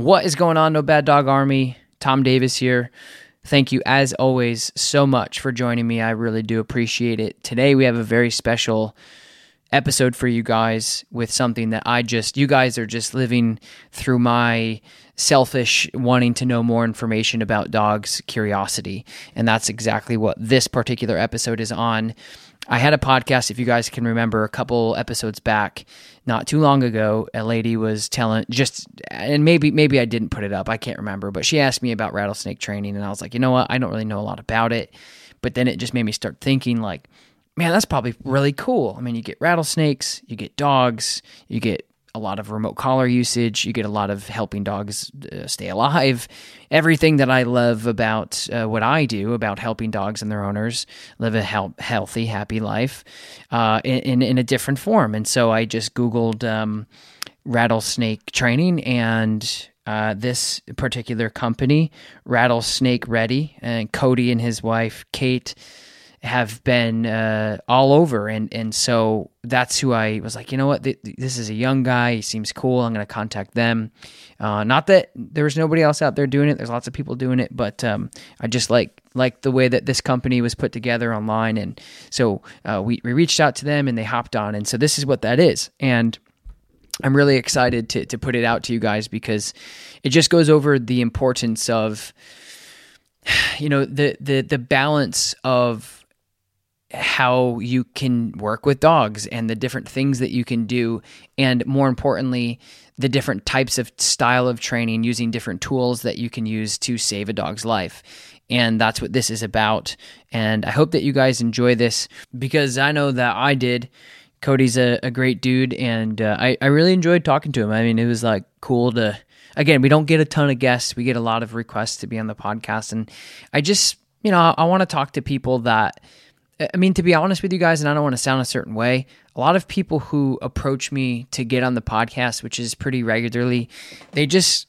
What is going on, No Bad Dog Army? Tom Davis here. Thank you, as always, so much for joining me. I really do appreciate it. Today, we have a very special episode for you guys with something that I just, you guys are just living through my selfish wanting to know more information about dogs curiosity. And that's exactly what this particular episode is on. I had a podcast, if you guys can remember, a couple episodes back, not too long ago. A lady was telling just, and maybe maybe I didn't put it up. I can't remember, but she asked me about rattlesnake training, and I was like, you know what, I don't really know a lot about it. But then it just made me start thinking, like, man, that's probably really cool. I mean, you get rattlesnakes, you get dogs, you get a lot of remote collar usage. You get a lot of helping dogs uh, stay alive. Everything that I love about uh, what I do, about helping dogs and their owners live a he- healthy, happy life uh, in, in a different form. And so I just Googled um, rattlesnake training and uh, this particular company, Rattlesnake Ready, and Cody and his wife, Kate, have been uh, all over, and and so that's who I was like. You know what? This is a young guy. He seems cool. I'm going to contact them. Uh, not that there was nobody else out there doing it. There's lots of people doing it, but um, I just like like the way that this company was put together online, and so uh, we we reached out to them, and they hopped on, and so this is what that is, and. I'm really excited to to put it out to you guys because it just goes over the importance of you know the the the balance of how you can work with dogs and the different things that you can do and more importantly the different types of style of training using different tools that you can use to save a dog's life. And that's what this is about. And i hope that you guys enjoy this because i know that i did. Cody's a, a great dude and uh, I, I really enjoyed talking to him. I mean it was like cool to again we don't get a ton of guests. We get a lot of requests to be on the podcast. And i just you know i, I want to talk to people that I mean, to be honest with you guys, and I don't want to sound a certain way, a lot of people who approach me to get on the podcast, which is pretty regularly, they just,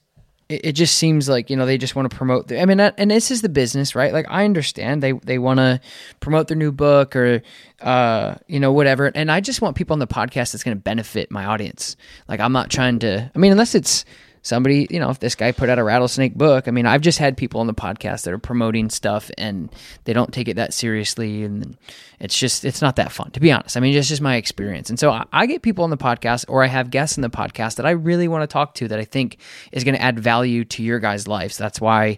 it, just seems like, you know, they just want to promote. Their, I mean, and this is the business, right? Like, I understand they, they want to promote their new book or, uh, you know, whatever. And I just want people on the podcast that's going to benefit my audience. Like, I'm not trying to, I mean, unless it's, somebody, you know, if this guy put out a rattlesnake book, I mean, I've just had people on the podcast that are promoting stuff and they don't take it that seriously. And it's just, it's not that fun, to be honest. I mean, it's just my experience. And so I, I get people on the podcast or I have guests in the podcast that I really want to talk to that I think is going to add value to your guys' lives. That's why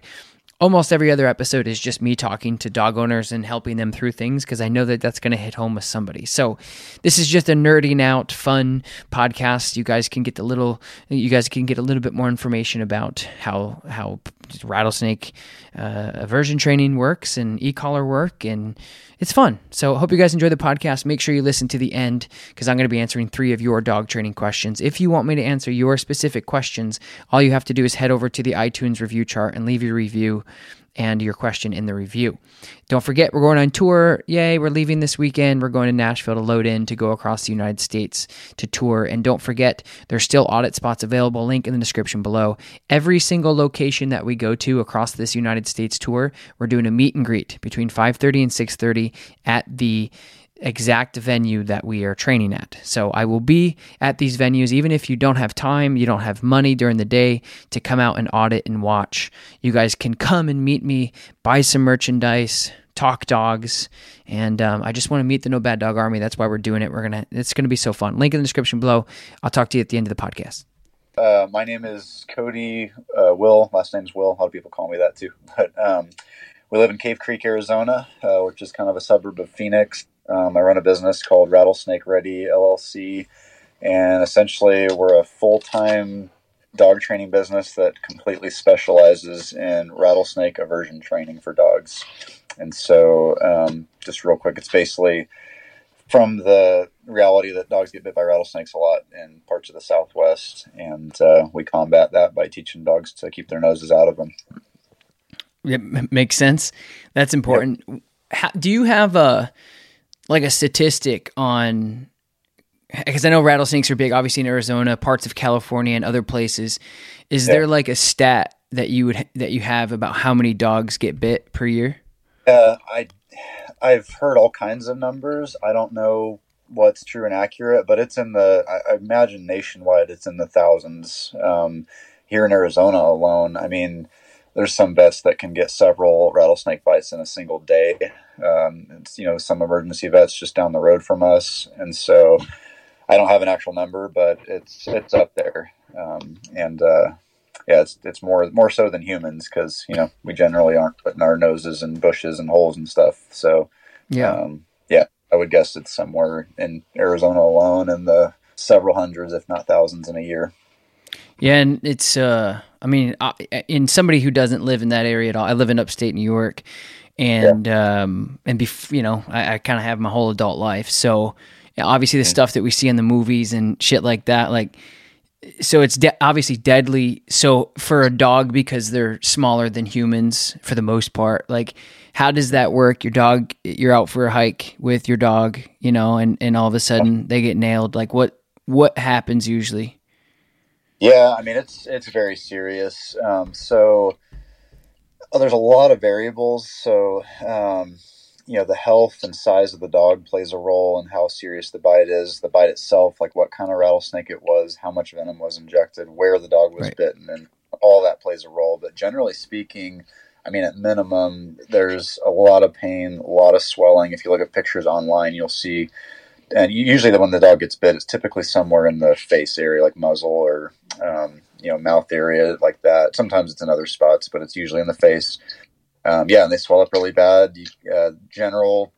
almost every other episode is just me talking to dog owners and helping them through things because I know that that's going to hit home with somebody. So this is just a nerding out, fun podcast. You guys can get the little, you guys can get a little bit more information about how how rattlesnake uh, aversion training works and e-collar work and it's fun. So hope you guys enjoy the podcast. Make sure you listen to the end because i'm going to be answering three of your dog training questions. If you want me to answer your specific questions all you have to do is head over to the itunes review chart and leave your review and your question in the review. Don't forget, we're going on tour. Yay, we're leaving this weekend. We're going to Nashville to load in to go across the United States to tour. And don't forget, there's still audit spots available. Link in the description below. Every single location that we go to across this United States tour, we're doing a meet and greet between 5:30 and 6:30 at the exact venue that we are training at. So I will be at these venues, even if you don't have time, you don't have money during the day to come out and audit and watch. You guys can come and meet me, buy some merchandise, talk dogs, and um, I just want to meet the No Bad Dog Army. That's why we're doing it. We're gonna. It's gonna be so fun. Link in the description below. I'll talk to you at the end of the podcast. Uh, my name is Cody uh, Will. Last name's Will. A lot of people call me that too. But um, we live in Cave Creek, Arizona, uh, which is kind of a suburb of Phoenix. Um, I run a business called Rattlesnake Ready LLC, and essentially we're a full time dog training business that completely specializes in rattlesnake aversion training for dogs. And so, um, just real quick, it's basically from the reality that dogs get bit by rattlesnakes a lot in parts of the Southwest, and uh, we combat that by teaching dogs to keep their noses out of them. It makes sense. That's important. Yep. How, do you have a like a statistic on? Because I know rattlesnakes are big, obviously in Arizona, parts of California, and other places. Is there like a stat that you would that you have about how many dogs get bit per year? Uh, I I've heard all kinds of numbers. I don't know what's true and accurate, but it's in the I, I imagine nationwide it's in the thousands. Um, here in Arizona alone, I mean, there's some vets that can get several rattlesnake bites in a single day. Um, it's you know some emergency vets just down the road from us, and so I don't have an actual number, but it's it's up there. Um, and uh, yeah, it's it's more more so than humans because you know we generally aren't putting our noses in bushes and holes and stuff. So yeah, um, yeah, I would guess it's somewhere in Arizona alone in the several hundreds, if not thousands, in a year. Yeah, and it's uh, I mean, in somebody who doesn't live in that area at all, I live in upstate New York, and yeah. um, and bef- you know, I, I kind of have my whole adult life, so obviously the mm-hmm. stuff that we see in the movies and shit like that, like so it's de- obviously deadly. So for a dog, because they're smaller than humans for the most part, like how does that work? Your dog, you're out for a hike with your dog, you know, and and all of a sudden they get nailed. Like what what happens usually? Yeah, I mean it's it's very serious. Um, so oh, there's a lot of variables. So um, you know the health and size of the dog plays a role in how serious the bite is the bite itself like what kind of rattlesnake it was how much venom was injected where the dog was right. bitten and all that plays a role but generally speaking i mean at minimum there's a lot of pain a lot of swelling if you look at pictures online you'll see and usually the when the dog gets bit it's typically somewhere in the face area like muzzle or um, you know mouth area like that sometimes it's in other spots but it's usually in the face um, yeah, and they swell up really bad. You, uh, general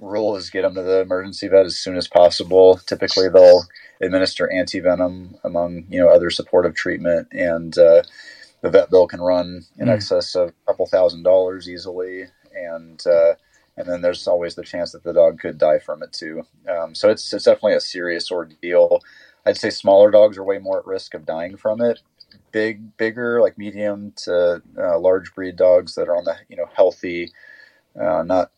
rule is get them to the emergency vet as soon as possible. Typically, they'll administer anti venom among you know other supportive treatment, and uh, the vet bill can run in mm. excess of a couple thousand dollars easily, and uh, and then there's always the chance that the dog could die from it too. Um, so it's it's definitely a serious ordeal. I'd say smaller dogs are way more at risk of dying from it big, bigger, like medium to uh, large breed dogs that are on the you know healthy, uh, not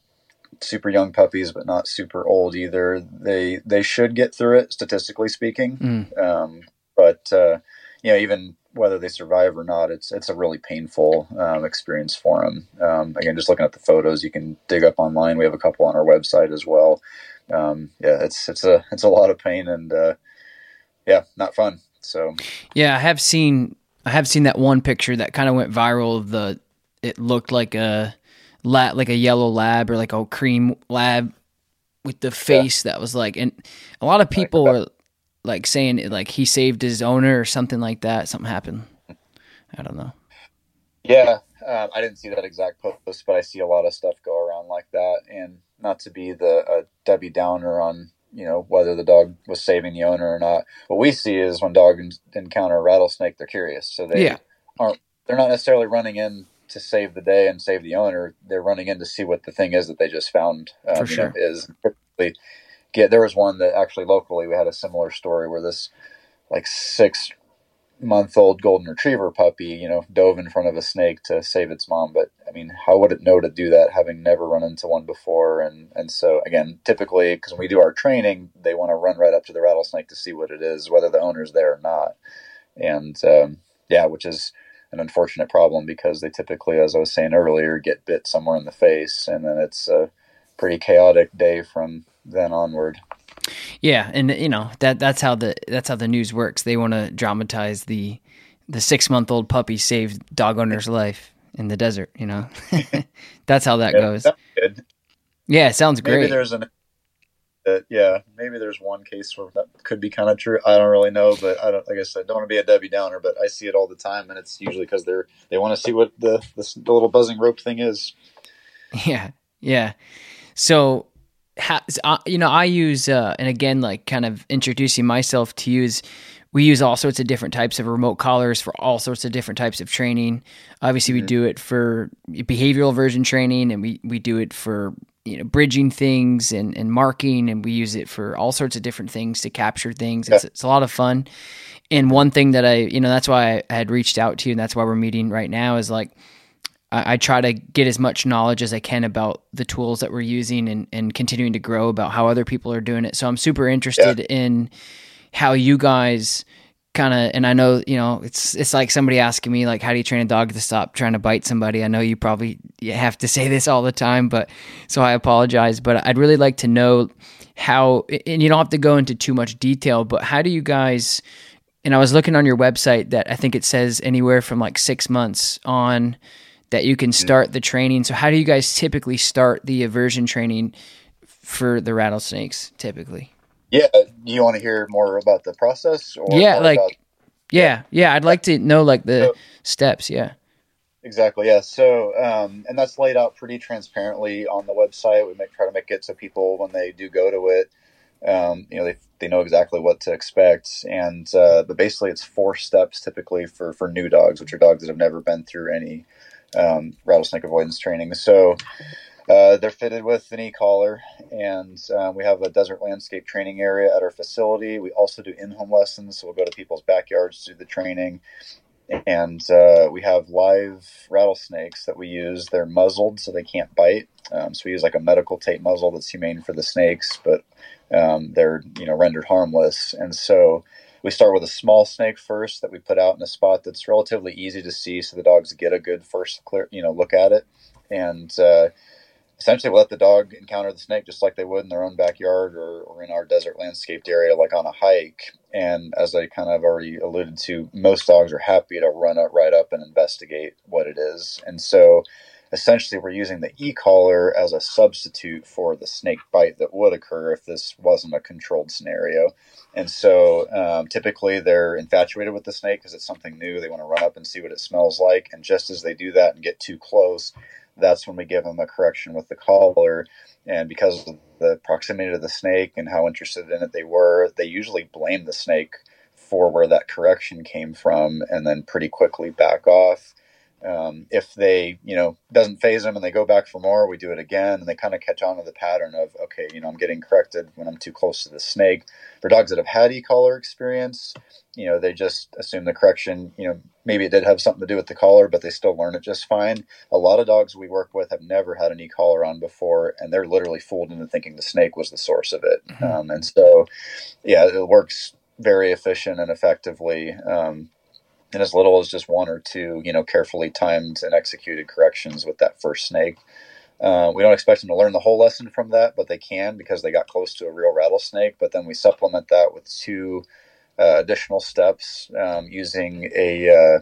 super young puppies, but not super old either. They they should get through it statistically speaking. Mm. Um, but uh, you know, even whether they survive or not, it's it's a really painful um, experience for them. Um, again, just looking at the photos, you can dig up online. We have a couple on our website as well. Um, yeah, it's it's a it's a lot of pain and uh, yeah, not fun. So yeah, I have seen I have seen that one picture that kind of went viral of the it looked like a lab like a yellow lab or like a cream lab with the face yeah. that was like and a lot of people were like saying like he saved his owner or something like that something happened i don't know yeah um, i didn't see that exact post but i see a lot of stuff go around like that and not to be the uh, debbie downer on you know whether the dog was saving the owner or not. What we see is when dogs encounter a rattlesnake, they're curious, so they yeah. aren't. They're not necessarily running in to save the day and save the owner. They're running in to see what the thing is that they just found. Um, For sure, know, is get. There was one that actually locally we had a similar story where this like six month old golden retriever puppy, you know, dove in front of a snake to save its mom. But I mean, how would it know to do that having never run into one before? And, and so again, typically, because when we do our training, they want to run right up to the rattlesnake to see what it is, whether the owner's there or not. And um, yeah, which is an unfortunate problem because they typically, as I was saying earlier, get bit somewhere in the face. And then it's a pretty chaotic day from then onward. Yeah, and you know that that's how the that's how the news works. They want to dramatize the the six month old puppy saved dog owner's life in the desert. You know, that's how that yeah, goes. Yeah, sounds great. Maybe there's an uh, yeah, maybe there's one case where that could be kind of true. I don't really know, but I don't. Like I said, don't want to be a Debbie Downer, but I see it all the time, and it's usually because they're they want to see what the, the the little buzzing rope thing is. Yeah, yeah. So ha, uh, you know, I use, uh, and again, like kind of introducing myself to use, we use all sorts of different types of remote collars for all sorts of different types of training. Obviously, mm-hmm. we do it for behavioral version training, and we we do it for you know bridging things and, and marking and we use it for all sorts of different things to capture things it's, it's a lot of fun and one thing that i you know that's why i had reached out to you and that's why we're meeting right now is like I, I try to get as much knowledge as i can about the tools that we're using and, and continuing to grow about how other people are doing it so i'm super interested yeah. in how you guys kind of and I know you know it's it's like somebody asking me like how do you train a dog to stop trying to bite somebody I know you probably have to say this all the time but so I apologize but I'd really like to know how and you don't have to go into too much detail but how do you guys and I was looking on your website that I think it says anywhere from like 6 months on that you can start the training so how do you guys typically start the aversion training for the rattlesnakes typically yeah. Do you want to hear more about the process? yeah, like, about- yeah, yeah. I'd like to know like the so, steps. Yeah. Exactly. Yeah. So, um, and that's laid out pretty transparently on the website. We make try to make it so people, when they do go to it, um, you know, they, they know exactly what to expect. And uh, but basically, it's four steps typically for for new dogs, which are dogs that have never been through any um, rattlesnake avoidance training. So uh, they're fitted with an e-collar, and um, we have a desert landscape training area at our facility. We also do in-home lessons, so we'll go to people's backyards to do the training. And uh, we have live rattlesnakes that we use. They're muzzled, so they can't bite. Um, so we use like a medical tape muzzle that's humane for the snakes, but um, they're you know rendered harmless. And so we start with a small snake first that we put out in a spot that's relatively easy to see, so the dogs get a good first clear you know look at it. And uh, essentially let the dog encounter the snake just like they would in their own backyard or, or in our desert landscaped area, like on a hike. And as I kind of already alluded to, most dogs are happy to run up right up and investigate what it is. And so essentially we're using the e-collar as a substitute for the snake bite that would occur if this wasn't a controlled scenario. And so um, typically they're infatuated with the snake because it's something new. They want to run up and see what it smells like. And just as they do that and get too close, that's when we give them a correction with the collar. And because of the proximity to the snake and how interested in it they were, they usually blame the snake for where that correction came from and then pretty quickly back off. Um, if they, you know, doesn't phase them and they go back for more, we do it again and they kind of catch on to the pattern of, okay, you know, I'm getting corrected when I'm too close to the snake. For dogs that have had e-collar experience, you know, they just assume the correction, you know, maybe it did have something to do with the collar, but they still learn it just fine. A lot of dogs we work with have never had an e-collar on before and they're literally fooled into thinking the snake was the source of it. Mm-hmm. Um, and so, yeah, it works very efficient and effectively. Um, in as little as just one or two, you know, carefully timed and executed corrections with that first snake. Uh, we don't expect them to learn the whole lesson from that, but they can because they got close to a real rattlesnake. But then we supplement that with two uh, additional steps um, using a, uh,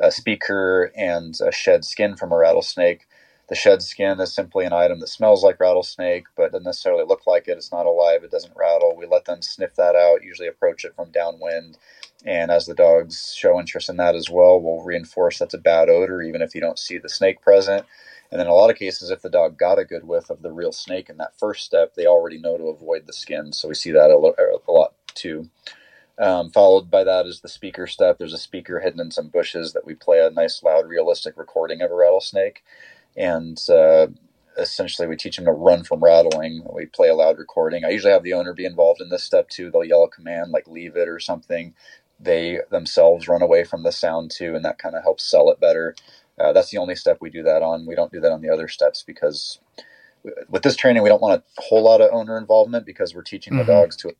a, speaker and a shed skin from a rattlesnake. The shed skin is simply an item that smells like rattlesnake, but doesn't necessarily look like it. It's not alive. It doesn't rattle. We let them sniff that out. Usually approach it from downwind and as the dogs show interest in that as well, we'll reinforce that's a bad odor, even if you don't see the snake present. And then in a lot of cases, if the dog got a good whiff of the real snake in that first step, they already know to avoid the skin. So we see that a, lo- a lot too. Um, followed by that is the speaker step. There's a speaker hidden in some bushes that we play a nice, loud, realistic recording of a rattlesnake. And uh, essentially we teach them to run from rattling. We play a loud recording. I usually have the owner be involved in this step too. They'll yell a command like leave it or something they themselves run away from the sound too, and that kind of helps sell it better. Uh, that's the only step we do that on. We don't do that on the other steps because with this training we don't want a whole lot of owner involvement because we're teaching mm-hmm. the dogs to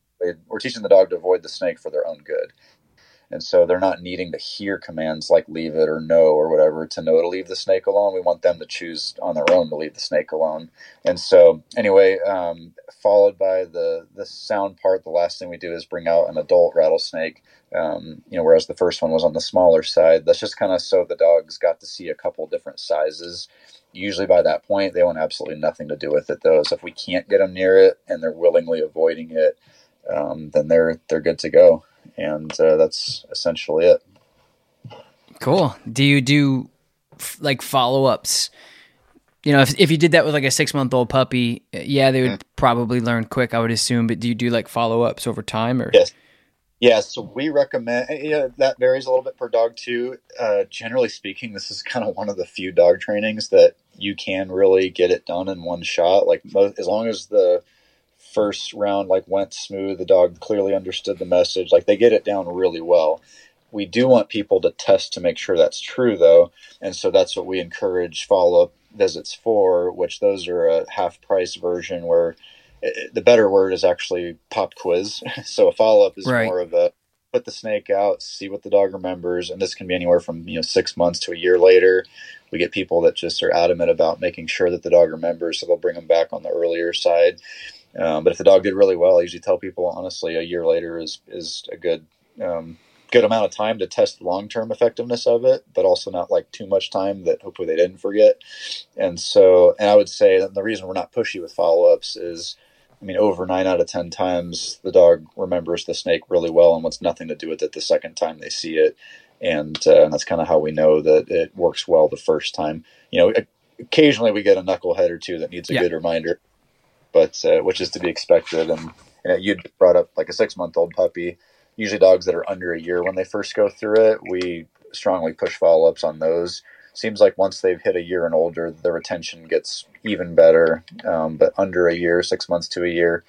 we're teaching the dog to avoid the snake for their own good. And so they're not needing to hear commands like leave it or no or whatever to know to leave the snake alone. We want them to choose on their own to leave the snake alone. And so, anyway, um, followed by the the sound part, the last thing we do is bring out an adult rattlesnake. Um, you know, whereas the first one was on the smaller side. That's just kind of so the dogs got to see a couple different sizes. Usually by that point, they want absolutely nothing to do with it, though. So if we can't get them near it and they're willingly avoiding it, um, then they're they're good to go and uh, that's essentially it. Cool. Do you do like follow ups? You know, if if you did that with like a six month old puppy, yeah, they would mm-hmm. probably learn quick, I would assume. But do you do like follow ups over time, or yes? Yeah, so we recommend. Yeah, that varies a little bit per dog too. Uh, generally speaking, this is kind of one of the few dog trainings that you can really get it done in one shot. Like most, as long as the first round like went smooth, the dog clearly understood the message. Like they get it down really well. We do want people to test to make sure that's true, though, and so that's what we encourage follow up visits for. Which those are a half price version where it, eh, the better word is actually pop quiz. so a follow up is right. more of a put the snake out, see what the dog remembers, and this can be anywhere from you know six months to a year later. We get people that just are adamant about making sure that the dog remembers, so they'll bring them back on the earlier side. Um, but if the dog did really well, I usually tell people honestly, a year later is is a good um, good amount of time to test the long term effectiveness of it, but also not like too much time that hopefully they didn't forget. And so, and I would say that the reason we're not pushy with follow ups is I mean, over nine out of 10 times, the dog remembers the snake really well and wants nothing to do with it the second time they see it. And, uh, and that's kind of how we know that it works well the first time. You know, occasionally we get a knucklehead or two that needs a yeah. good reminder, but uh, which is to be expected. And, and you brought up like a six month old puppy. Usually, dogs that are under a year when they first go through it, we strongly push follow ups on those seems like once they've hit a year and older, the retention gets even better. Um, but under a year, six months to a year,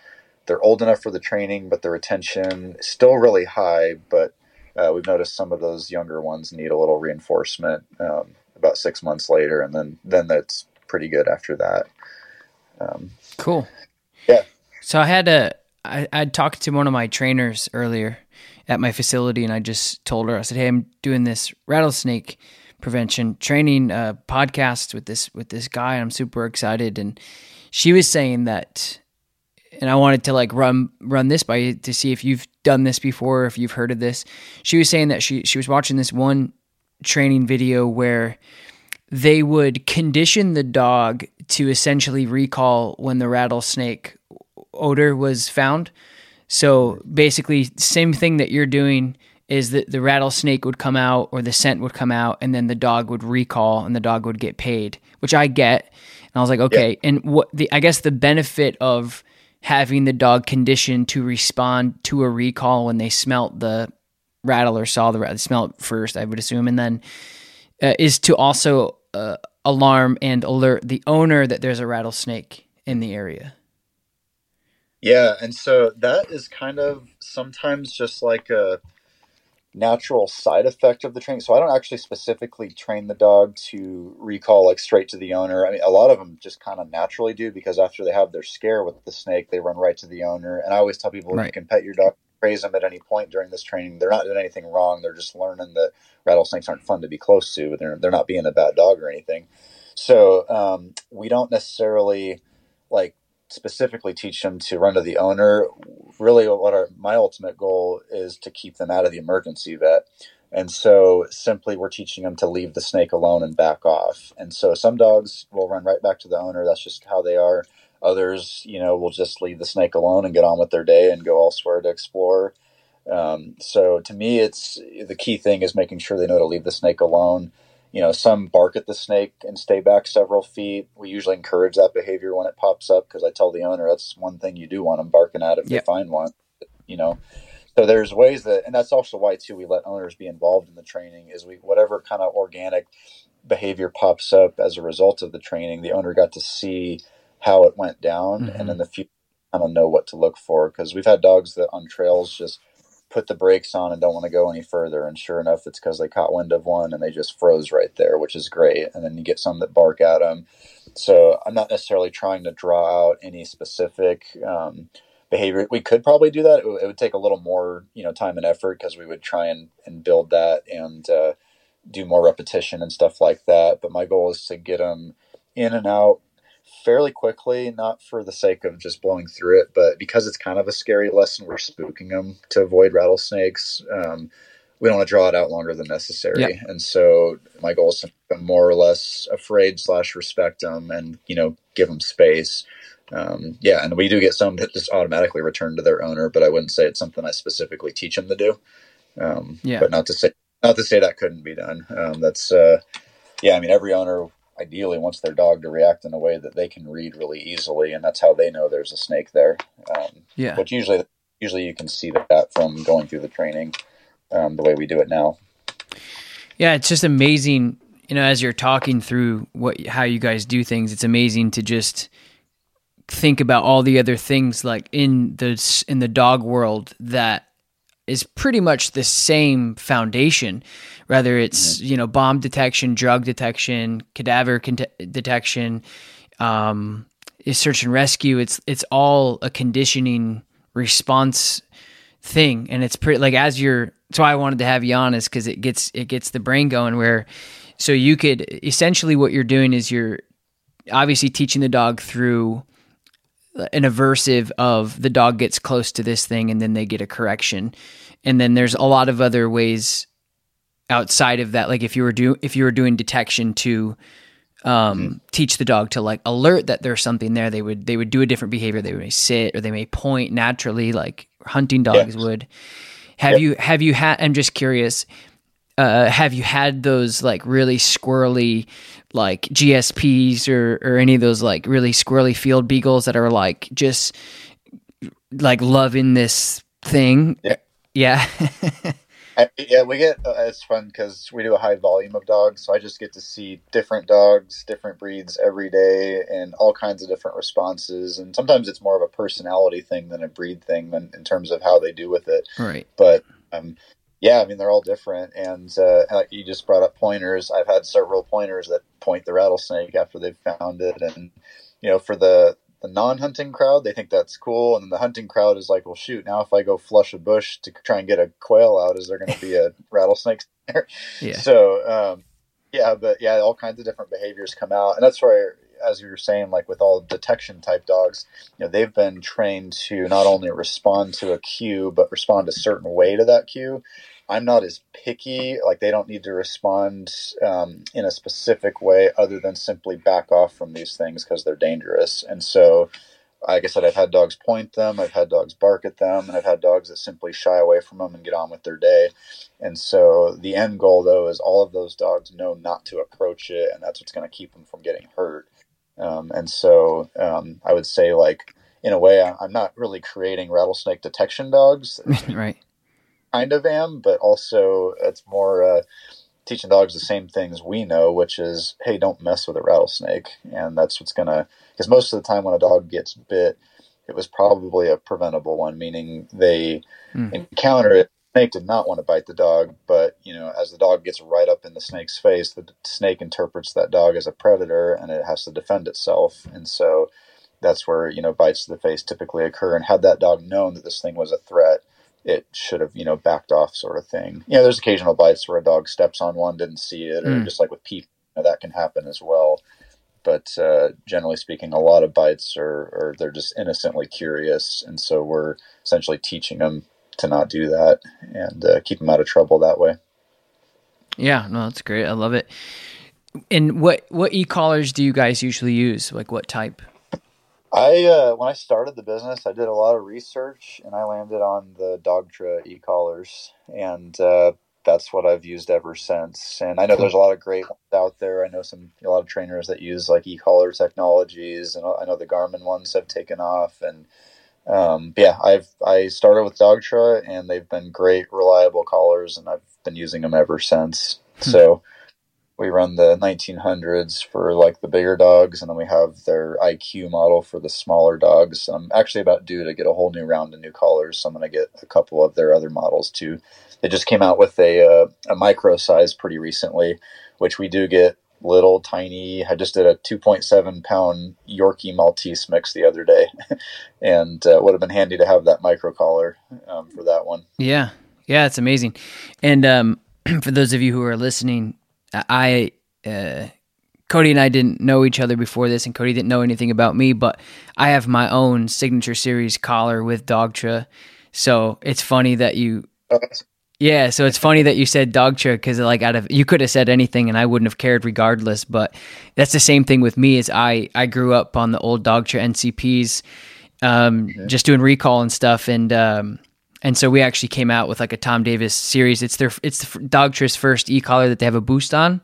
they're old enough for the training, but the retention is still really high. But uh, we've noticed some of those younger ones need a little reinforcement um, about six months later, and then then that's pretty good after that. Um, cool. Yeah. So I had a I I talked to one of my trainers earlier at my facility, and I just told her I said, "Hey, I'm doing this rattlesnake." prevention training uh, podcast with this with this guy. I'm super excited, and she was saying that, and I wanted to like run run this by to see if you've done this before, if you've heard of this. She was saying that she she was watching this one training video where they would condition the dog to essentially recall when the rattlesnake odor was found. So basically, same thing that you're doing is that the rattlesnake would come out or the scent would come out and then the dog would recall and the dog would get paid, which I get. And I was like, okay. Yeah. And what the I guess the benefit of having the dog conditioned to respond to a recall when they smelt the rattle or saw the rattle, smell it first, I would assume, and then uh, is to also uh, alarm and alert the owner that there's a rattlesnake in the area. Yeah, and so that is kind of sometimes just like a natural side effect of the training. So I don't actually specifically train the dog to recall like straight to the owner. I mean, a lot of them just kind of naturally do because after they have their scare with the snake, they run right to the owner. And I always tell people right. you can pet your dog, praise them at any point during this training. They're not doing anything wrong. They're just learning that rattlesnakes aren't fun to be close to, they're, they're not being a bad dog or anything. So um, we don't necessarily like specifically teach them to run to the owner. Really, what our my ultimate goal is to keep them out of the emergency vet. And so simply we're teaching them to leave the snake alone and back off. And so some dogs will run right back to the owner. That's just how they are. Others, you know, will just leave the snake alone and get on with their day and go elsewhere to explore. Um, so to me, it's the key thing is making sure they know to leave the snake alone you know, some bark at the snake and stay back several feet. We usually encourage that behavior when it pops up because I tell the owner that's one thing you do want them barking at if yep. they find one. You know, so there's ways that, and that's also why too we let owners be involved in the training. Is we whatever kind of organic behavior pops up as a result of the training, the owner got to see how it went down, mm-hmm. and in the future kind of know what to look for. Because we've had dogs that on trails just put the brakes on and don't want to go any further. And sure enough, it's because they caught wind of one and they just froze right there, which is great. And then you get some that bark at them. So I'm not necessarily trying to draw out any specific um, behavior. We could probably do that. It, w- it, would take a little more, you know, time and effort because we would try and, and build that and uh, do more repetition and stuff like that. But my goal is to get them in and out fairly quickly, not for the sake of just blowing through it, but because it's kind of a scary lesson, we're spooking them to avoid rattlesnakes. Um, we don't want to draw it out longer than necessary. Yeah. And so my goal is to make them more or less afraid slash respect them and, you know, give them space. Um, yeah. And we do get some that just automatically return to their owner, but I wouldn't say it's something I specifically teach them to do. Um, yeah. but not to say, not to say that couldn't be done. Um, that's, uh, yeah, I mean, every owner ideally wants their dog to react in a way that they can read really easily, and that's how they know there's a snake there. Um, yeah. But usually, usually you can see that from going through the training, um, the way we do it now. Yeah, it's just amazing. you know, as you're talking through what how you guys do things, it's amazing to just think about all the other things like in the in the dog world that is pretty much the same foundation whether it's mm-hmm. you know bomb detection drug detection cadaver con- detection um, search and rescue it's it's all a conditioning response thing and it's pretty like as you're that's why I wanted to have you on is because it gets it gets the brain going where so you could essentially what you're doing is you're obviously teaching the dog through an aversive of the dog gets close to this thing and then they get a correction and then there's a lot of other ways outside of that like if you were do if you were doing detection to um, mm-hmm. teach the dog to like alert that there's something there they would they would do a different behavior they may sit or they may point naturally like hunting dogs yeah. would have yeah. you have you had i'm just curious uh, have you had those like really squirrely like GSPs or or any of those like really squirrely field beagles that are like just like loving this thing? Yeah. Yeah. I, yeah, we get uh, it's fun because we do a high volume of dogs, so I just get to see different dogs, different breeds every day, and all kinds of different responses. And sometimes it's more of a personality thing than a breed thing, than in terms of how they do with it. Right. But um, yeah, I mean they're all different, and uh, like you just brought up pointers. I've had several pointers that point the rattlesnake after they've found it, and you know for the the non-hunting crowd, they think that's cool, and then the hunting crowd is like, well, shoot, now if I go flush a bush to try and get a quail out, is there going to be a rattlesnake there? Yeah. So um, yeah, but yeah, all kinds of different behaviors come out, and that's where as you were saying, like with all detection type dogs, you know, they've been trained to not only respond to a cue, but respond a certain way to that cue. I'm not as picky. Like they don't need to respond um, in a specific way other than simply back off from these things because they're dangerous. And so, like I said, I've had dogs point them, I've had dogs bark at them, and I've had dogs that simply shy away from them and get on with their day. And so, the end goal, though, is all of those dogs know not to approach it, and that's what's going to keep them from getting hurt. Um, and so, um, I would say, like, in a way, I'm not really creating rattlesnake detection dogs. right kind of am, but also it's more uh, teaching dogs the same things we know, which is, hey, don't mess with a rattlesnake. And that's what's going to, because most of the time when a dog gets bit, it was probably a preventable one, meaning they mm. encounter it. The snake did not want to bite the dog, but you know, as the dog gets right up in the snake's face, the snake interprets that dog as a predator, and it has to defend itself. And so, that's where you know bites to the face typically occur. And had that dog known that this thing was a threat, it should have, you know, backed off sort of thing. You know, there's occasional bites where a dog steps on one, didn't see it, or mm. just like with people, you know, that can happen as well. But uh, generally speaking, a lot of bites are, are they're just innocently curious, and so we're essentially teaching them to not do that and uh, keep them out of trouble that way. Yeah, no, that's great. I love it. And what what e collars do you guys usually use? Like what type? I uh, when I started the business, I did a lot of research, and I landed on the Dogtra e-collars, and uh, that's what I've used ever since. And I know there's a lot of great ones out there. I know some a lot of trainers that use like e-collar technologies, and I know the Garmin ones have taken off. And um, yeah, I've I started with Dogtra, and they've been great, reliable collars, and I've been using them ever since. Hmm. So we run the 1900s for like the bigger dogs, and then we have their IQ model for the smaller dogs. I'm actually about due to get a whole new round of new collars, so I'm going to get a couple of their other models too. They just came out with a uh, a micro size pretty recently, which we do get little tiny. I just did a 2.7 pound Yorkie Maltese mix the other day, and uh, would have been handy to have that micro collar um, for that one. Yeah, yeah, it's amazing. And um, for those of you who are listening I uh, Cody and I didn't know each other before this, and Cody didn't know anything about me. But I have my own signature series collar with Dogtra, so it's funny that you. Yeah, so it's funny that you said Dogtra because like out of you could have said anything and I wouldn't have cared regardless. But that's the same thing with me. Is I I grew up on the old Dogtra NCPs, um, just doing recall and stuff, and um, and so we actually came out with like a Tom Davis series. It's their it's the Dogtra's first e collar that they have a boost on.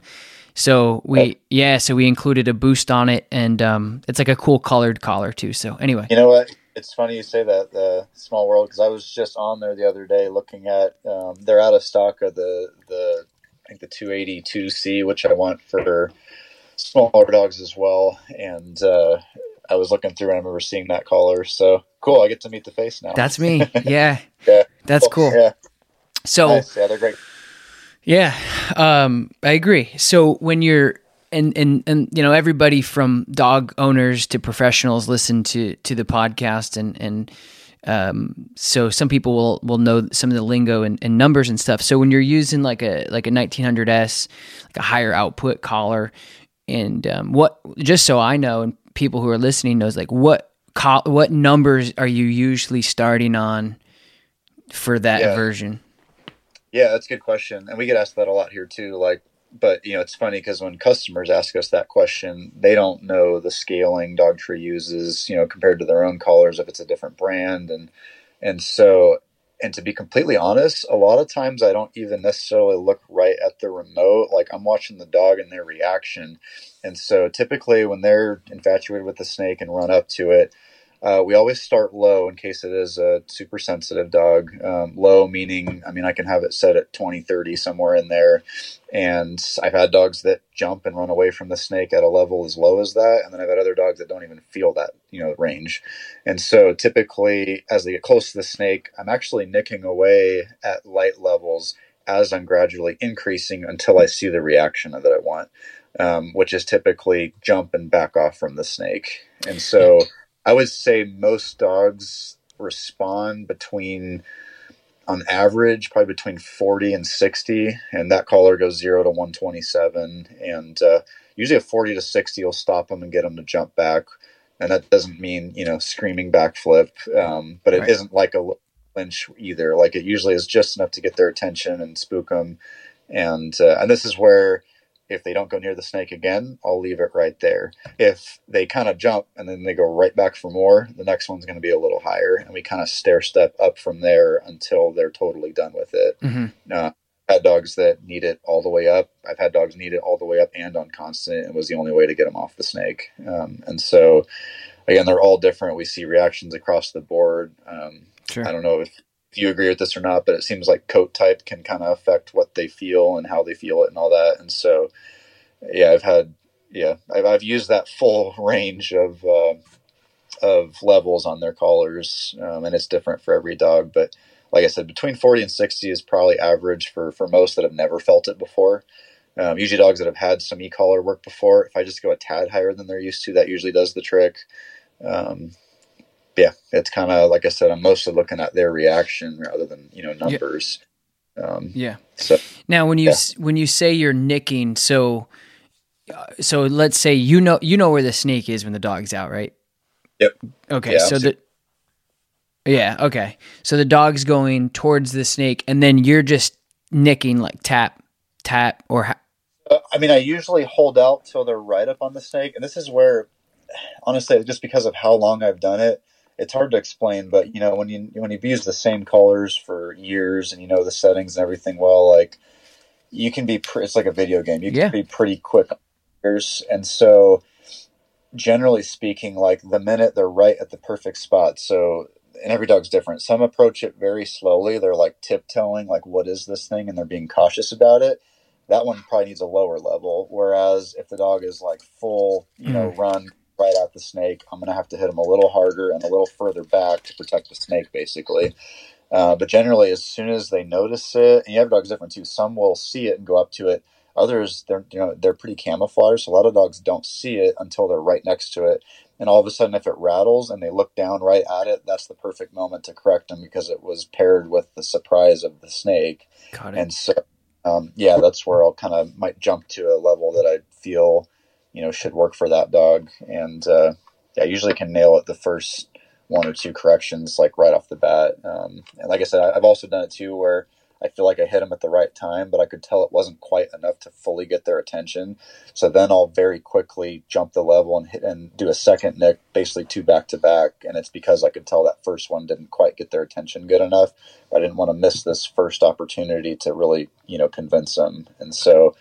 So we oh. yeah, so we included a boost on it, and um, it's like a cool colored collar too. So anyway, you know what? It's funny you say that the small world because I was just on there the other day looking at um, they're out of stock of the the I think the 282C, which I want for smaller dogs as well. And uh, I was looking through and I remember seeing that collar. So cool. I get to meet the face now. That's me. Yeah. yeah. That's cool. Yeah. So, Nice. Yeah, they're great. yeah, um, I agree. So when you're, and, and, and, you know, everybody from dog owners to professionals listen to, to the podcast and, and, um, so some people will, will know some of the lingo and, and numbers and stuff. So when you're using like a, like a 1900S, like a higher output collar and, um, what, just so I know, and people who are listening knows like what, col- what numbers are you usually starting on for that Yeah. version? Yeah, that's a good question. And we get asked that a lot here too. Like, but you know, it's funny because when customers ask us that question, they don't know the scaling Dogtra uses, you know, compared to their own collars if it's a different brand. And, and so, and to be completely honest, a lot of times I don't even necessarily look right at the remote. Like I'm watching the dog and their reaction. And so typically when they're infatuated with the snake and run up to it, uh, we always start low in case it is a super sensitive dog. Um, low meaning, I mean, I can have it set at 20, 30, somewhere in there. And I've had dogs that jump and run away from the snake at a level as low as that. And then I've had other dogs that don't even feel that, you know, range. And so typically, as they get close to the snake, I'm actually nicking away at light levels as I'm gradually increasing until I see the reaction that I want, um, which is typically jump and back off from the snake. And so I would say most dogs respond between, on average, probably between 40 and 60, and that collar goes 0 to 127. And uh, usually a 40 to 60 will stop them and get them to jump back. And that doesn't mean, you know, screaming backflip, um, but it Right. not like a lynch either. Like it usually is just enough to get their attention and spook them. And, uh, and this is where if they don't go near the snake again, I'll leave it right there. If they kind of jump and then they go right back for more, the next one's going to be a little higher, and we kind of stair step up from there until they're totally done with it. hmm Uh, I've had dogs that need it all the way up. I've had dogs need it all the way up and on constant. It was the only way to get them off the snake. Um, and so, again, they're all different. We see reactions across the board. Um, Sure. I don't know if, if you agree with this or not, but it seems like coat type can kind of affect what they feel and how they feel it and all that. And so, yeah, I've had, yeah, I've, I've used that full range of, uh, of levels on their collars. Um, and it's different for every dog. But like I said, between 40 and 60 is probably average for, for most that have never felt it before. Um, usually dogs that have had some e-collar work before, if I just go a tad higher than they're used to, that usually does the trick. Um, yeah, it's kind of like I said. I'm mostly looking at their reaction rather than you know numbers. Um, Yeah. so Now, when you Yeah. when you say you're nicking, so uh, so let's say you know you know where the snake is when the dog's out, right? Yep. Okay. Yeah, so the yeah. Okay. So the dog's going towards the snake, and then you're just nicking like tap, tap, or ha- Uh, I mean, I usually hold out till they're right up on the snake, and this is where, honestly, just because of how long I've done it, it's hard to explain. But you know, when you when you've used the same colors for years and you know the settings and everything well, like you can be. Pre- it's like a video game. You can Yeah. be pretty quick, and so generally speaking, like the minute they're right at the perfect spot, so. And every dog's different. Some approach it very slowly. They're like tiptoeing, like, what is this thing? And they're being cautious about it that one probably needs a lower level. Whereas if the dog is like full, you know, mm. run right at the snake, I'm going to have to hit him a little harder and a little further back to protect the snake, basically. Uh, but generally, as soon as they notice it, and you have dogs different too. Some will see it and go up to it. Others, they're you know they're pretty camouflaged. So a lot of dogs don't see it until they're right next to it, and all of a sudden, if it rattles and they look down right at it, that's the perfect moment to correct them because it was paired with the surprise of the snake. And so, um, yeah, that's where I'll kind of might jump to a level that I feel, you know, should work for that dog. And uh, yeah, I usually can nail it the first one or two corrections, like right off the bat. Um, and like I said, I've also done it too where I feel like I hit them at the right time, but I could tell it wasn't quite enough to fully get their attention. So then I'll very quickly jump the level and hit and do a second nick, basically two back to back. And it's because I could tell that first one didn't quite get their attention good enough. I didn't want to miss this first opportunity to really, you know, convince them. And so,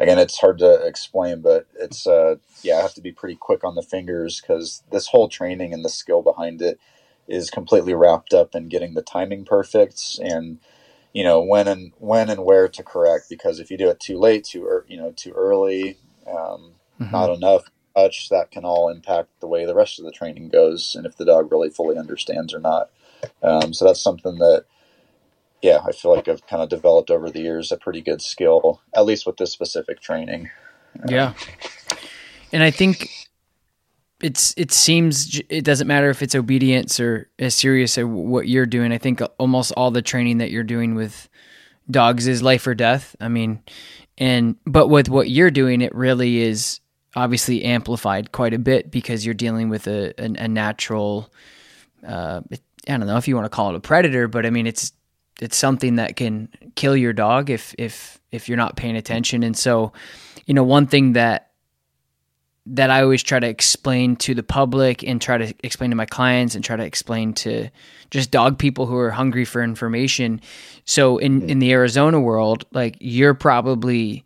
again, it's hard to explain, but it's, uh, yeah, I have to be pretty quick on the fingers because this whole training and the skill behind it is completely wrapped up in getting the timing perfect. And, you know when and when and where to correct because if you do it too late too or you know too early um, mm-hmm. not enough touch that can all impact the way the rest of the training goes and if the dog really fully understands or not um, so that's something that yeah i feel like i've kind of developed over the years a pretty good skill at least with this specific training yeah and i think it's it seems it doesn't matter if it's obedience or as serious as what you're doing. I think almost all the training that you're doing with dogs is life or death. I mean, and but with what you're doing, it really is obviously amplified quite a bit because you're dealing with a a, a natural. Uh, I don't know if you want to call it a predator, but I mean it's it's something that can kill your dog if if if you're not paying attention. And so, you know, one thing that that I always try to explain to the public and try to explain to my clients and try to explain to just dog people who are hungry for information. So in hmm. in the Arizona world, like you're probably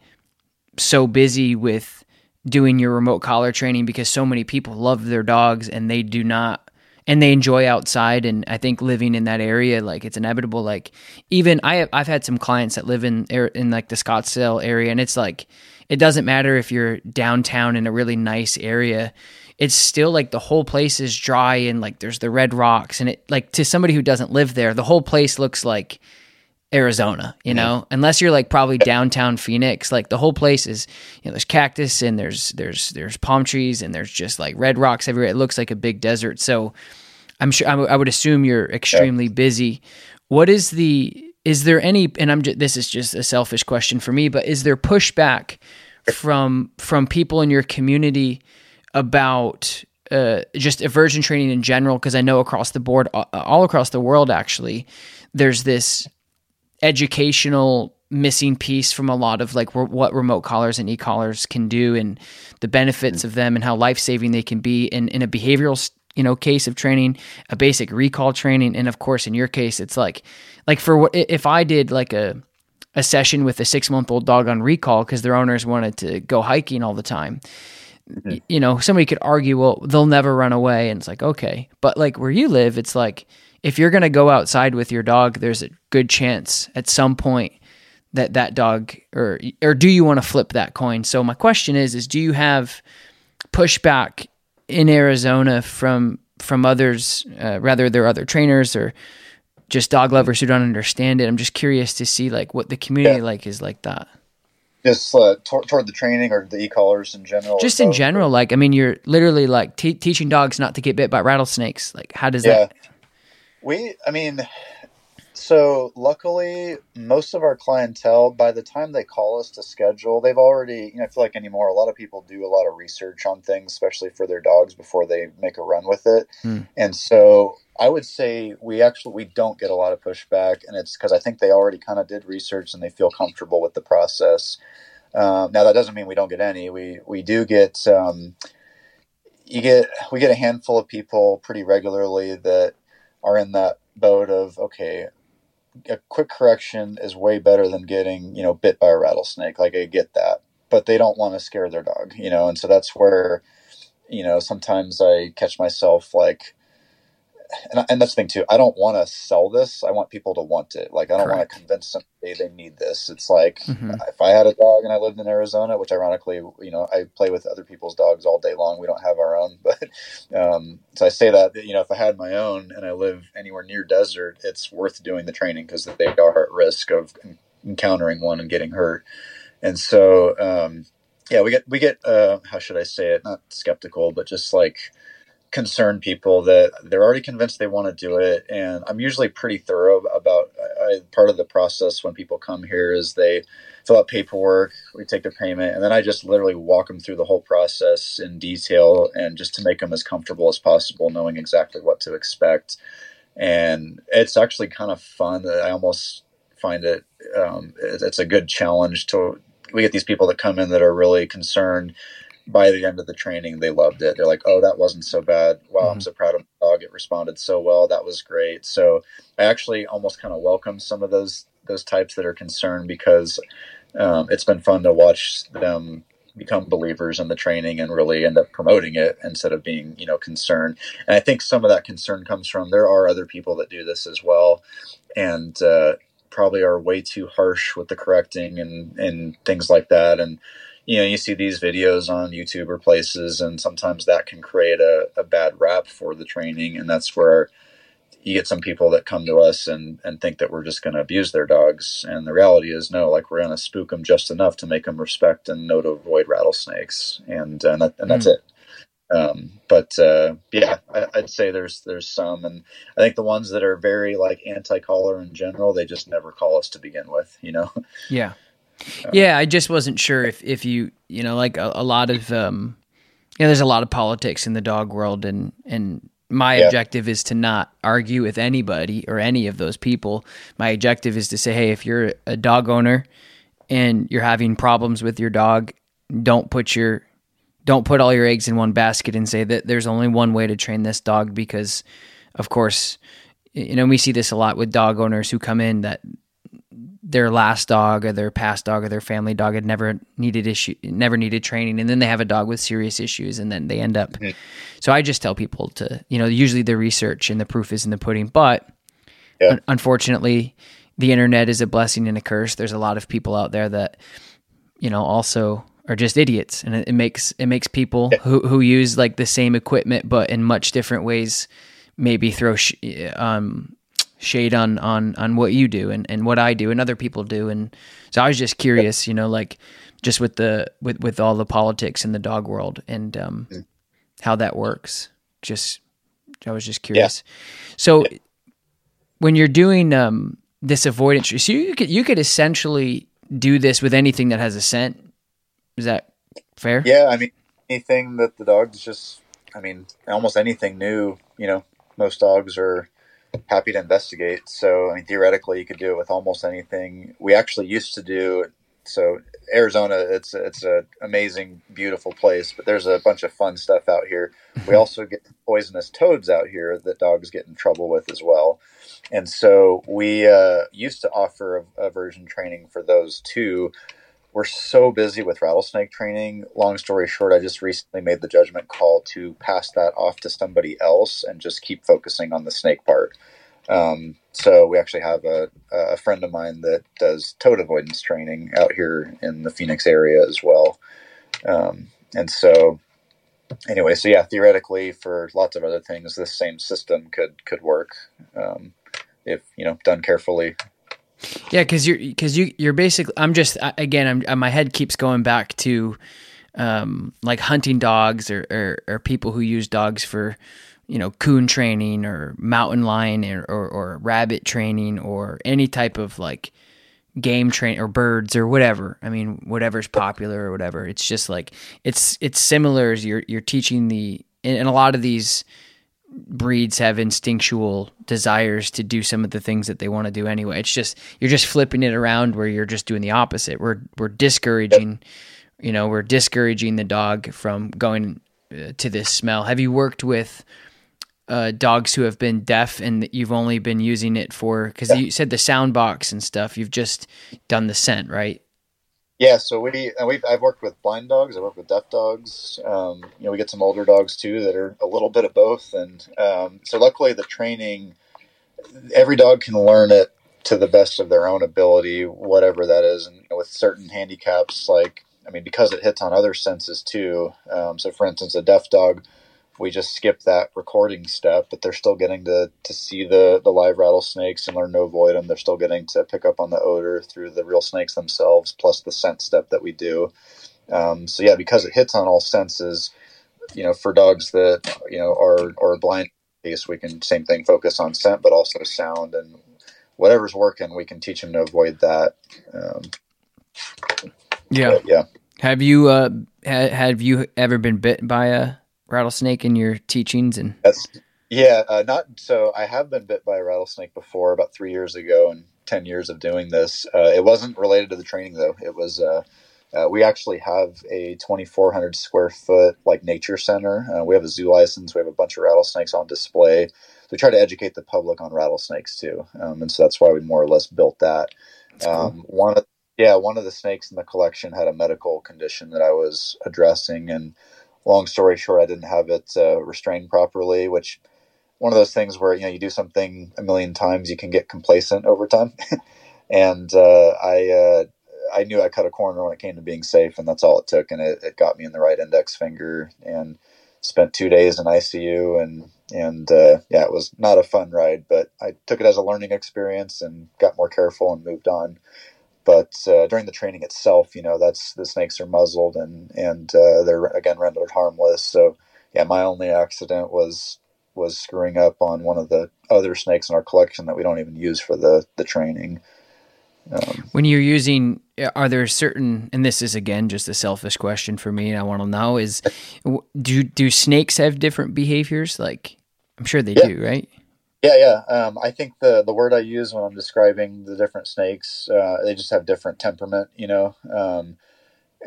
so busy with doing your remote collar training because so many people love their dogs and they do not and they enjoy outside and I think living in that area like it's inevitable like even I I've had some clients that live in in like the Scottsdale area and it's like it doesn't matter if you're downtown in a really nice area. It's still like the whole place is dry and like there's the red rocks and it like to somebody who doesn't live there, the whole place looks like Arizona, you know, unless you're like probably downtown Phoenix, like the whole place is, you know, there's cactus and there's, there's, there's palm trees and there's just like red rocks everywhere. It looks like a big desert. So I'm sure, I would assume you're extremely busy. What is the, is there any and i'm just, this is just a selfish question for me but is there pushback from from people in your community about uh, just aversion training in general because i know across the board all across the world actually there's this educational missing piece from a lot of like what remote collars and e-collars can do and the benefits of them and how life-saving they can be in, in a behavioral you know case of training a basic recall training and of course in your case it's like like for what if I did like a a session with a six month old dog on recall because their owners wanted to go hiking all the time. Mm-hmm. You know, somebody could argue, well, they'll never run away. And it's like, okay. But like where you live, it's like if you're going to go outside with your dog, there's a good chance at some point that that dog or or do you want to flip that coin? So my question is is do you have pushback in Arizona from from others uh, rather there are other trainers or just dog lovers who don't understand it. I'm just curious to see like what the community yeah. like is like that. Just uh, toward the training or the e-collars in general. Just in general, like I mean, you're literally like te- teaching dogs not to get bit by rattlesnakes. Like, how does yeah. that? We, I mean, so luckily, most of our clientele, by the time they call us to schedule, they've already, you know, I feel like anymore, a lot of people do a lot of research on things, especially for their dogs before they make a run with it. Hmm. And so I would say we actually we don't get a lot of pushback, and it's because I think they already kind of did research and they feel comfortable with the process. Um, now that doesn't mean we don't get any. We we do get um, you get we get a handful of people pretty regularly that are in that boat of okay, a quick correction is way better than getting you know bit by a rattlesnake. Like I get that, but they don't want to scare their dog, you know, and so that's where you know sometimes I catch myself like and, and that's the thing too. I don't want to sell this. I want people to want it. Like I don't want to convince somebody they need this. It's like mm-hmm. if I had a dog and I lived in Arizona, which ironically, you know, I play with other people's dogs all day long. We don't have our own, but um, so I say that you know, if I had my own and I live anywhere near desert, it's worth doing the training because they are at risk of encountering one and getting hurt. And so, um, yeah, we get we get uh, how should I say it? Not skeptical, but just like concern people that they're already convinced they want to do it and i'm usually pretty thorough about I, part of the process when people come here is they fill out paperwork we take their payment and then i just literally walk them through the whole process in detail and just to make them as comfortable as possible knowing exactly what to expect. And it's actually kind of fun i almost find it um, it's a good challenge to we get these people that come in that are really concerned by the end of the training, they loved it. They're like, "Oh, that wasn't so bad. Wow, mm-hmm. I'm so proud of my dog. It responded so well. That was great." So I actually almost kind of welcome some of those those types that are concerned because um, it's been fun to watch them become believers in the training and really end up promoting it instead of being you know concerned. And I think some of that concern comes from there are other people that do this as well, and uh, probably are way too harsh with the correcting and and things like that and you know you see these videos on youtube or places and sometimes that can create a, a bad rap for the training and that's where you get some people that come to us and, and think that we're just going to abuse their dogs. And the reality is, no, like we're going to spook them just enough to make them respect and know to avoid rattlesnakes. And, and, that, and that's mm. it. Um, but uh, yeah, I, would say there's there's some, and I think the ones that are very like anti-collar in general, they just never call us to begin with. You know? Yeah, yeah. I just wasn't sure if if you you know like a, a lot of um, you know, there's a lot of politics in the dog world, and and my yeah. objective is to not argue with anybody or any of those people. My objective is to say, hey, if you're a dog owner and you're having problems with your dog, don't put your don't put all your eggs in one basket and say that there's only one way to train this dog because of course you know we see this a lot with dog owners who come in that their last dog or their past dog or their family dog had never needed issue never needed training and then they have a dog with serious issues and then they end up mm-hmm. so i just tell people to you know usually the research and the proof is in the pudding but yeah. un- unfortunately the internet is a blessing and a curse there's a lot of people out there that you know also are just idiots and it, it makes it makes people yeah. who who use like the same equipment but in much different ways maybe throw sh- um shade on on on what you do and and what I do and other people do and so I was just curious you know like just with the with with all the politics in the dog world and um mm. how that works just I was just curious yeah. so yeah. when you're doing um this avoidance so you could you could essentially do this with anything that has a scent is that fair yeah I mean anything that the dogs just I mean almost anything new you know most dogs are happy to investigate. So, I mean, theoretically, you could do it with almost anything. We actually used to do so. Arizona, it's it's an amazing, beautiful place, but there's a bunch of fun stuff out here. We also get poisonous toads out here that dogs get in trouble with as well. And so we uh, used to offer aversion training for those too. We're so busy with rattlesnake training. Long story short, I just recently made the judgment call to pass that off to somebody else and just keep focusing on the snake part. Um, so we actually have a, a, friend of mine that does toad avoidance training out here in the Phoenix area as well. Um, and so anyway, so yeah, theoretically for lots of other things, this same system could, could work, um, if, you know, done carefully. Yeah. Cause you're, cause you, you're basically, I'm just, again, I'm, my head keeps going back to, um, like hunting dogs or, or, or people who use dogs for, you know, coon training or mountain lion or, or, or rabbit training or any type of like game train or birds or whatever. I mean, whatever's popular or whatever. It's just like it's it's similar as you're you're teaching the and a lot of these breeds have instinctual desires to do some of the things that they want to do anyway. It's just you're just flipping it around where you're just doing the opposite. We're we're discouraging, you know, we're discouraging the dog from going uh, to this smell. Have you worked with uh, dogs who have been deaf and you've only been using it for because you said the sound box and stuff. You've just done the scent, right? Yeah, so we we've I've worked with blind dogs. I work with deaf dogs. Um, you know, we get some older dogs too that are a little bit of both, and um, so luckily the training, every dog can learn it to the best of their own ability, whatever that is, and with certain handicaps, like I mean, because it hits on other senses too. Um, so, for instance, a deaf dog we just skip that recording step, but they're still getting to, to see the, the live rattlesnakes and learn to avoid them. They're still getting to pick up on the odor through the real snakes themselves, plus the scent step that we do. Um, so yeah, because it hits on all senses, you know, for dogs that, you know, are, are blind case, we can same thing, focus on scent, but also sound and whatever's working, we can teach them to avoid that. Um, yeah. yeah. Have you, uh, ha- have you ever been bit by a, rattlesnake in your teachings and That's, yeah uh, not so i have been bit by a rattlesnake before about three years ago and 10 years of doing this. Uh, it wasn't related to the training though. It was uh, uh we actually have a 2400 square foot like nature center. Uh, we have a zoo license. We have a bunch of rattlesnakes on display. So we try to educate the public on rattlesnakes too. Um, and so that's why we more or less built that. Um, one of yeah one of the snakes in the collection had a medical condition that i was addressing and long story short, I didn't have it uh, restrained properly, which one of those things where you know you do something a million times, you can get complacent over time. and uh, I uh, I knew I cut a corner when it came to being safe, and that's all it took, and it, it got me in the right index finger, and spent two days in ICU, and and uh, yeah, it was not a fun ride, but I took it as a learning experience and got more careful and moved on. But uh, during the training itself, you know, that's the snakes are muzzled and and uh, they're again rendered harmless. So yeah, my only accident was was screwing up on one of the other snakes in our collection that we don't even use for the the training. Um, when you're using, are there certain, and this is again just a selfish question for me, and I want to know is, do do snakes have different behaviors? Like, I'm sure they yeah. do, right? Yeah, yeah. Um, I think the the word I use when I'm describing the different snakes, uh, they just have different temperament. You know, um,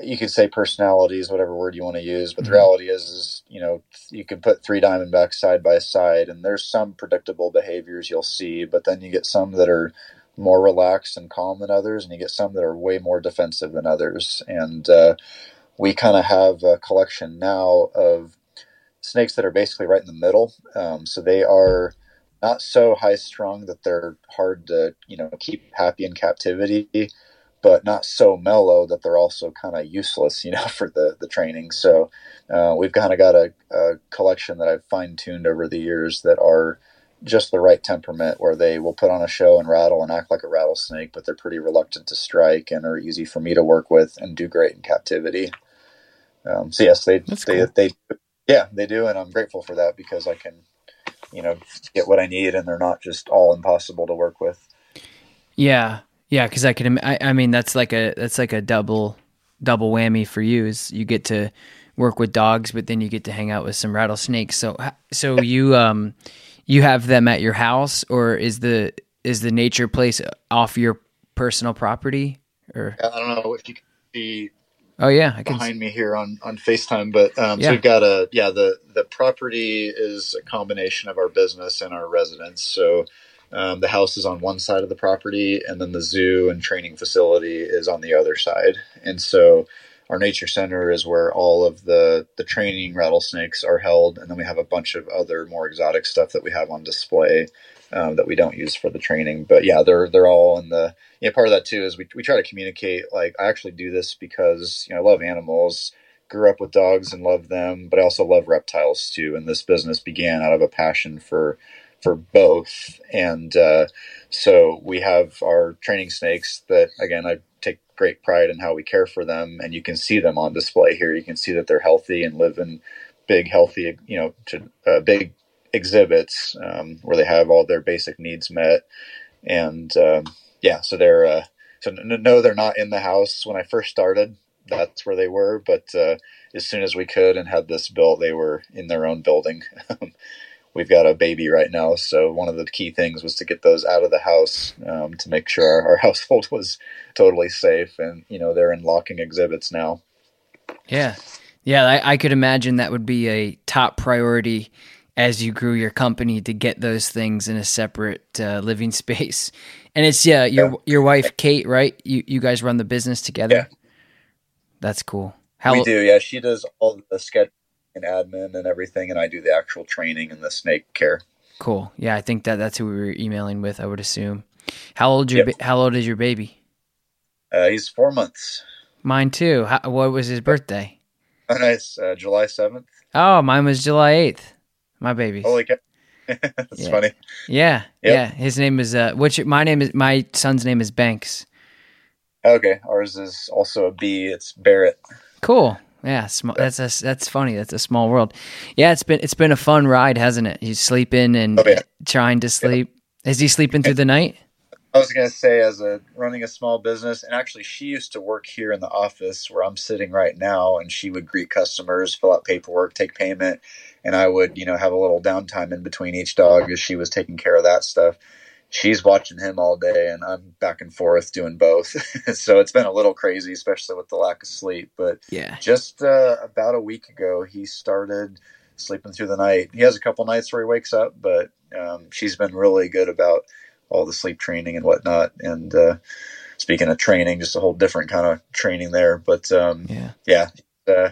you could say personalities, whatever word you want to use, but mm-hmm. the reality is, is you know, you can put three Diamondbacks side by side, and there's some predictable behaviors you'll see, but then you get some that are more relaxed and calm than others, and you get some that are way more defensive than others. And uh, we kind of have a collection now of snakes that are basically right in the middle. Um, so they are not so high strung that they're hard to you know keep happy in captivity, but not so mellow that they're also kind of useless, you know, for the the training. So uh, we've kind of got a, a collection that I've fine tuned over the years that are just the right temperament where they will put on a show and rattle and act like a rattlesnake, but they're pretty reluctant to strike and are easy for me to work with and do great in captivity. Um, so yes, they That's they, cool. they yeah they do, and I'm grateful for that because I can you know get what I need, and they're not just all impossible to work with. Yeah, yeah, because I can. I, I mean, that's like a that's like a double double whammy for you. Is you get to work with dogs, but then you get to hang out with some rattlesnakes. So so you um you have them at your house, or is the is the nature place off your personal property? Or I don't know if you can see. Oh yeah, I can behind me here on on Facetime, but um, yeah. so we've got a yeah the the property is a combination of our business and our residence. So um, the house is on one side of the property, and then the zoo and training facility is on the other side. And so our nature center is where all of the the training rattlesnakes are held, and then we have a bunch of other more exotic stuff that we have on display um, that we don't use for the training. But yeah, they're they're all in the yeah. Part of that too is we we try to communicate. Like I actually do this because you know I love animals, grew up with dogs and love them, but I also love reptiles too. And this business began out of a passion for for both. And uh, so we have our training snakes that again I take great pride in how we care for them, and you can see them on display here. You can see that they're healthy and live in big, healthy, you know, to, uh, big exhibits um, where they have all their basic needs met. And um, yeah, so they're uh, so no, they're not in the house when I first started. That's where they were, but uh, as soon as we could and had this built, they were in their own building. we've got a baby right now. So one of the key things was to get those out of the house um, to make sure our, our, household was totally safe. And you know they're in locking exhibits now. Yeah, yeah, I, I could imagine that would be a top priority as you grew your company to get those things in a separate uh, living space. And it's yeah, your yeah. your wife Kate, right? You you guys run the business together. Yeah. That's cool. How we do, yeah. She does all the sketch and admin and everything, and I do the actual training and the snake care. Cool. Yeah, I think that that's who we were emailing with. I would assume. How old your yep. ba- How old is your baby? Uh, he's four months. Mine too. How, what was his birthday? Oh, nice. Uh, July seventh. Oh, mine was July eighth. My baby. Holy cow! That's yeah. funny. Yeah, yep. yeah. His name is uh, which my name is my son's name is Banks. Okay, ours is also a B. It's Barrett. Cool. Yeah, sm- that's a, that's funny. That's a small world. Yeah, it's been it's been a fun ride, hasn't it? He's sleeping and oh, yeah. trying to sleep. Yeah. Is he sleeping through the night? I was going to say, as a running a small business, and actually, she used to work here in the office where I'm sitting right now, and she would greet customers, fill out paperwork, take payment, and I would, you know, have a little downtime in between each dog as she was taking care of that stuff she's watching him all day and I'm back and forth doing both. so it's been a little crazy, especially with the lack of sleep. But yeah, just uh, about a week ago, he started sleeping through the night. He has a couple nights where he wakes up, but um, she's been really good about all the sleep training and whatnot. And uh, speaking of training, just a whole different kind of training there. But um, yeah, yeah. Uh,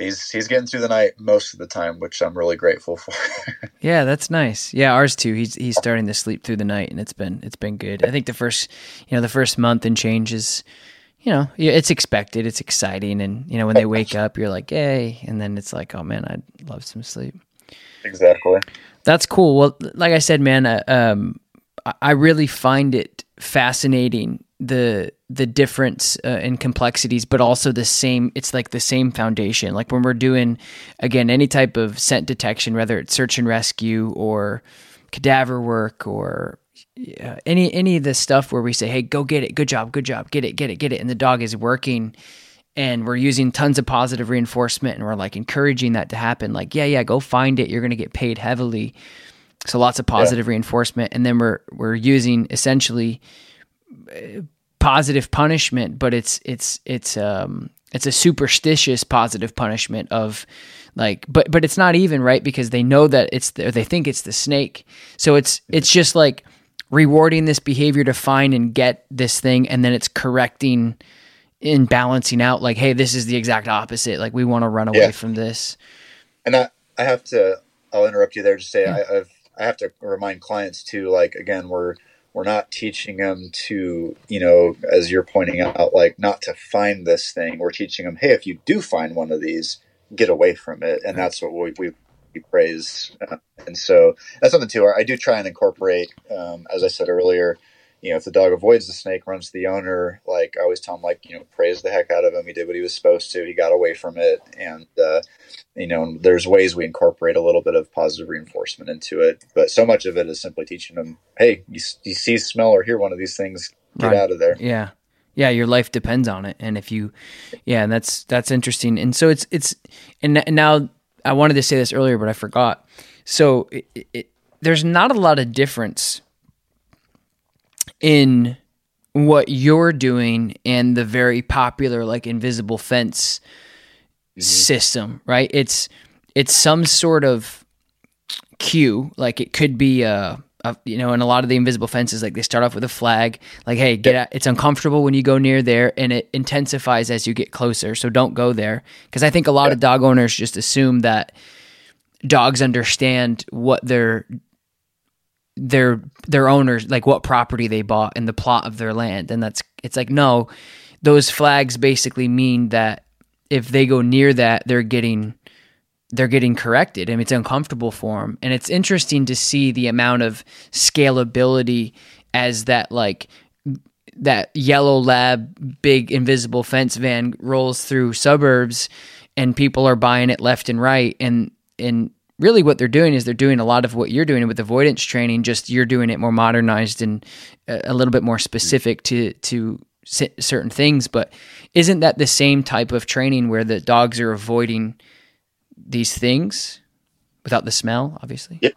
he's he's getting through the night most of the time, which I'm really grateful for. yeah, that's nice. Yeah, ours too. He's he's starting to sleep through the night, and it's been it's been good. I think the first you know the first month and change is you know it's expected, it's exciting, and you know when they wake up, you're like hey, and then it's like oh man, I'd love some sleep. Exactly. That's cool. Well, like I said, man, uh, um, I really find it fascinating the the difference uh, in complexities but also the same it's like the same foundation. Like when we're doing again any type of scent detection whether it's search and rescue or cadaver work or uh, any any of the stuff where we say hey go get it. Good job. Good job. Get it. Get it. Get it. And the dog is working and we're using tons of positive reinforcement and we're like encouraging that to happen like yeah yeah go find it. You're going to get paid heavily. So lots of positive yeah. reinforcement. And then we're we're using essentially positive punishment, but it's it's it's um it's a superstitious positive punishment of like but but it's not even right? Because they know that it's the, they think it's the snake. So it's it's just like rewarding this behavior to find and get this thing and then it's correcting and balancing out like hey this is the exact opposite. Like we want to run away yeah. from this. And i i have to i'll interrupt you there to say yeah. I, i've i have to remind clients too like again we're we're not teaching them to you know as you're pointing out like not to find this thing. We're teaching them hey if you do find one of these get away from it. And that's what we, we, we praise. Uh, and so that's something too i do try and incorporate um, as i said earlier you know, if the dog avoids the snake, runs to the owner, like I always tell him, like, you know, praise the heck out of him. He did what he was supposed to. He got away from it. And, uh, you know, there's ways we incorporate a little bit of positive reinforcement into it. But so much of it is simply teaching them, hey, you, you see, smell, or hear one of these things, get right. out of there. Yeah. Yeah. Your life depends on it. And if you, yeah, and that's, that's interesting. And so it's, it's, and, and now I wanted to say this earlier, but I forgot. So it, it, there's not a lot of difference in what you're doing and the very popular like invisible fence mm-hmm. system, right? It's it's some sort of cue, like it could be a, a, you know, and a lot of the invisible fences like they start off with a flag, like hey, get out. It's uncomfortable when you go near there, and it intensifies as you get closer. So don't go there because I think a lot of dog owners just assume that dogs understand what they're their their owners like what property they bought and the plot of their land. And that's it's like no those flags basically mean that if they go near that they're getting they're getting corrected mean it's uncomfortable for them and it's interesting to see the amount of scalability as that like that yellow lab big invisible fence van rolls through suburbs and people are buying it left and right. And and really what they're doing is they're doing a lot of what you're doing with avoidance training just you're doing it more modernized and a little bit more specific to to certain things. But isn't that the same type of training where the dogs are avoiding these things without the smell obviously? Yeah.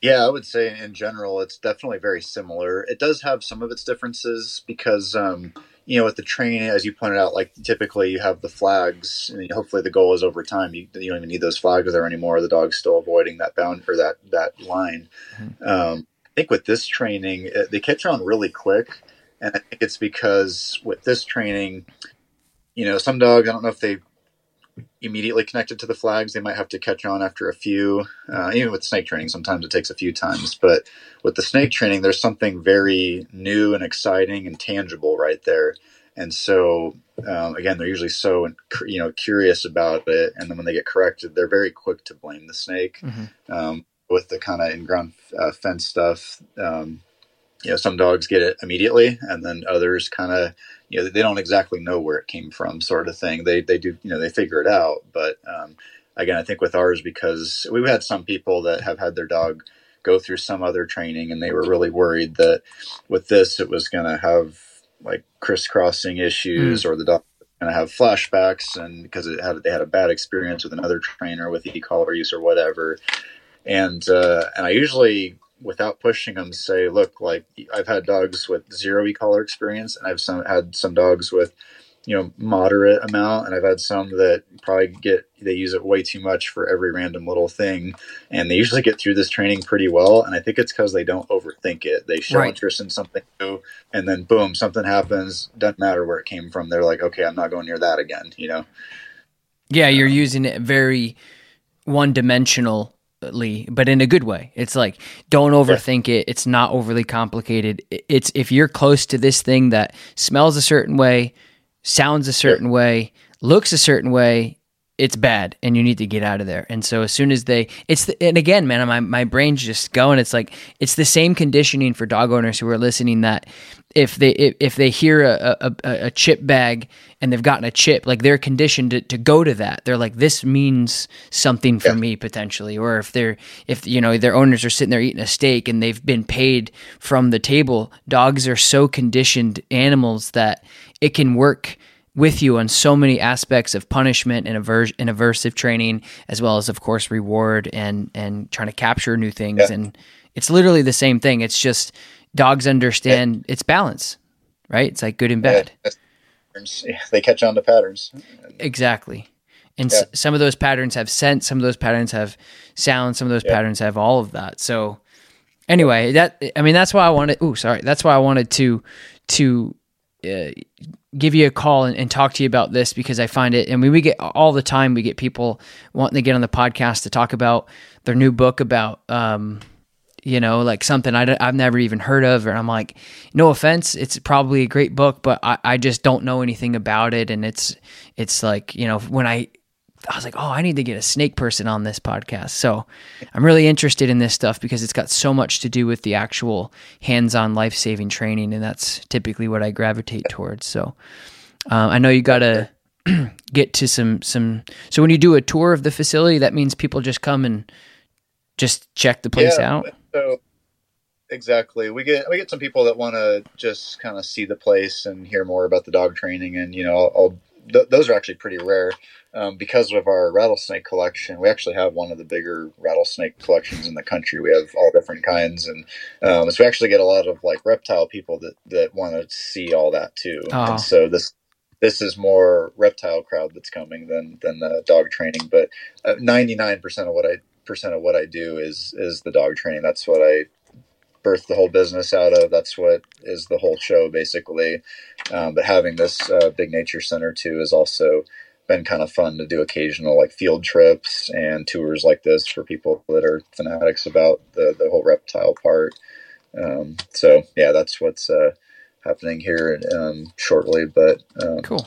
Yeah i would say in general it's definitely very similar. It does have some of its differences because um, you know, with the training, as you pointed out, like typically you have the flags, and hopefully the goal is over time you, you don't even need those flags there anymore. The dog's still avoiding that bound or that that line. Mm-hmm. Um, I think with this training, it, they catch on really quick, and I think it's because with this training, you know, some dogs I don't know if they immediately connected to the flags. They might have to catch on after a few. Uh, even with snake training, sometimes it takes a few times. But with the snake training, there's something very new and exciting and tangible right there. And so, um, again, they're usually so you know curious about it, and then when they get corrected, they're very quick to blame the snake. Mm-hmm. Um, with the kind of in-ground uh, fence stuff, um, you know, some dogs get it immediately, and then others kind of you know they don't exactly know where it came from sort of thing they they do you know they figure it out but um, again i think with ours because we've had some people that have had their dog go through some other training and they were really worried that with this it was going to have like crisscrossing issues mm. or the dog going to have flashbacks and because it had they had a bad experience with another trainer with e-collar use or whatever and uh, and i usually without pushing them say look like i've had dogs with zero e-collar experience and i've some had some dogs with you know moderate amount and i've had some that probably get they use it way too much for every random little thing. And they usually get through this training pretty well and i think it's because they don't overthink it. They show right. interest in something new and then boom something happens doesn't matter where it came from they're like okay i'm not going near that again you know? Yeah, you're using it very one dimensionally, but in a good way. It's like don't overthink yeah. it. It's not overly complicated. It's if you're close to this thing that smells a certain way, sounds a certain yeah. way, looks a certain way, it's bad and you need to get out of there. And so as soon as they, it's, the, and again, man, my, my brain's just going, it's like, it's the same conditioning for dog owners who are listening that if they, if, if they hear a, a, a, chip bag and they've gotten a chip, like they're conditioned to, to go to that. They're like, this means something for yeah. me potentially. Or if they're, if, you know, their owners are sitting there eating a steak and they've been paid from the table, dogs are so conditioned animals that it can work with you on so many aspects of punishment and, aver- and aversive training, as well as, of course, reward and and trying to capture new things. Yeah. And it's literally the same thing. It's just dogs understand yeah. its balance, right? It's like good and bad. Yeah, they catch on to patterns. Exactly. And s- some of those patterns have scent, some of those patterns have sound, some of those patterns have all of that. So anyway, that I mean that's why I wanted. Oh, sorry, that's why I wanted to to uh, give you a call and, and, talk to you about this because I find it. I mean, we get all the time. We get people wanting to get on the podcast to talk about their new book about, um, you know, like something I, have never even heard of. And I'm like, no offense, it's probably a great book, but I, I just don't know anything about it. And it's it's like you know when I I was like, oh, I need to get a snake person on this podcast. So I'm really interested in this stuff because it's got so much to do with the actual hands on life saving training. And that's typically what I gravitate towards. So uh, I know you got to get to some, some. So when you do a tour of the facility, that means people just come and just check the place yeah, out. So exactly. We get, we get some people that want to just kind of see the place and hear more about the dog training. And, you know, I'll, I'll th- those are actually pretty rare um, because of our rattlesnake collection. We actually have one of the bigger rattlesnake collections in the country. We have all different kinds, and um, so we actually get a lot of like reptile people that that want to see all that too. Oh. And so this this is more reptile crowd that's coming than than the dog training. But ninety nine percent of what I percent of what I do is is the dog training. That's what I birthed the whole business out of. That's what is the whole show basically. Um, but having this uh, big nature center too has also been kind of fun to do occasional like field trips and tours like this for people that are fanatics about the the whole reptile part. Um, so yeah, that's what's uh, happening here um, shortly. But um, cool.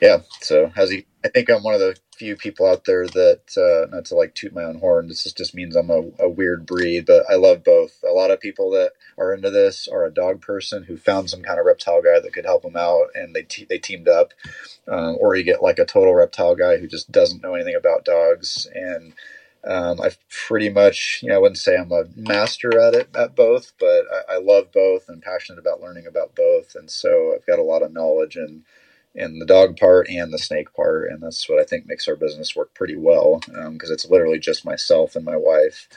Yeah. So how's he? I think I'm one of the few people out there that uh, not to like toot my own horn. This just means I'm a, a, weird breed, but I love both. A lot of people that are into this are a dog person who found some kind of reptile guy that could help them out, and they te- they teamed up. Um, or you get like a total reptile guy who just doesn't know anything about dogs and. Um, I've pretty much, you know, I wouldn't say I'm a master at it at both, but I, I love both and passionate about learning about both. And so I've got a lot of knowledge and in the dog part and the snake part, and that's what I think makes our business work pretty well because um, it's literally just myself and my wife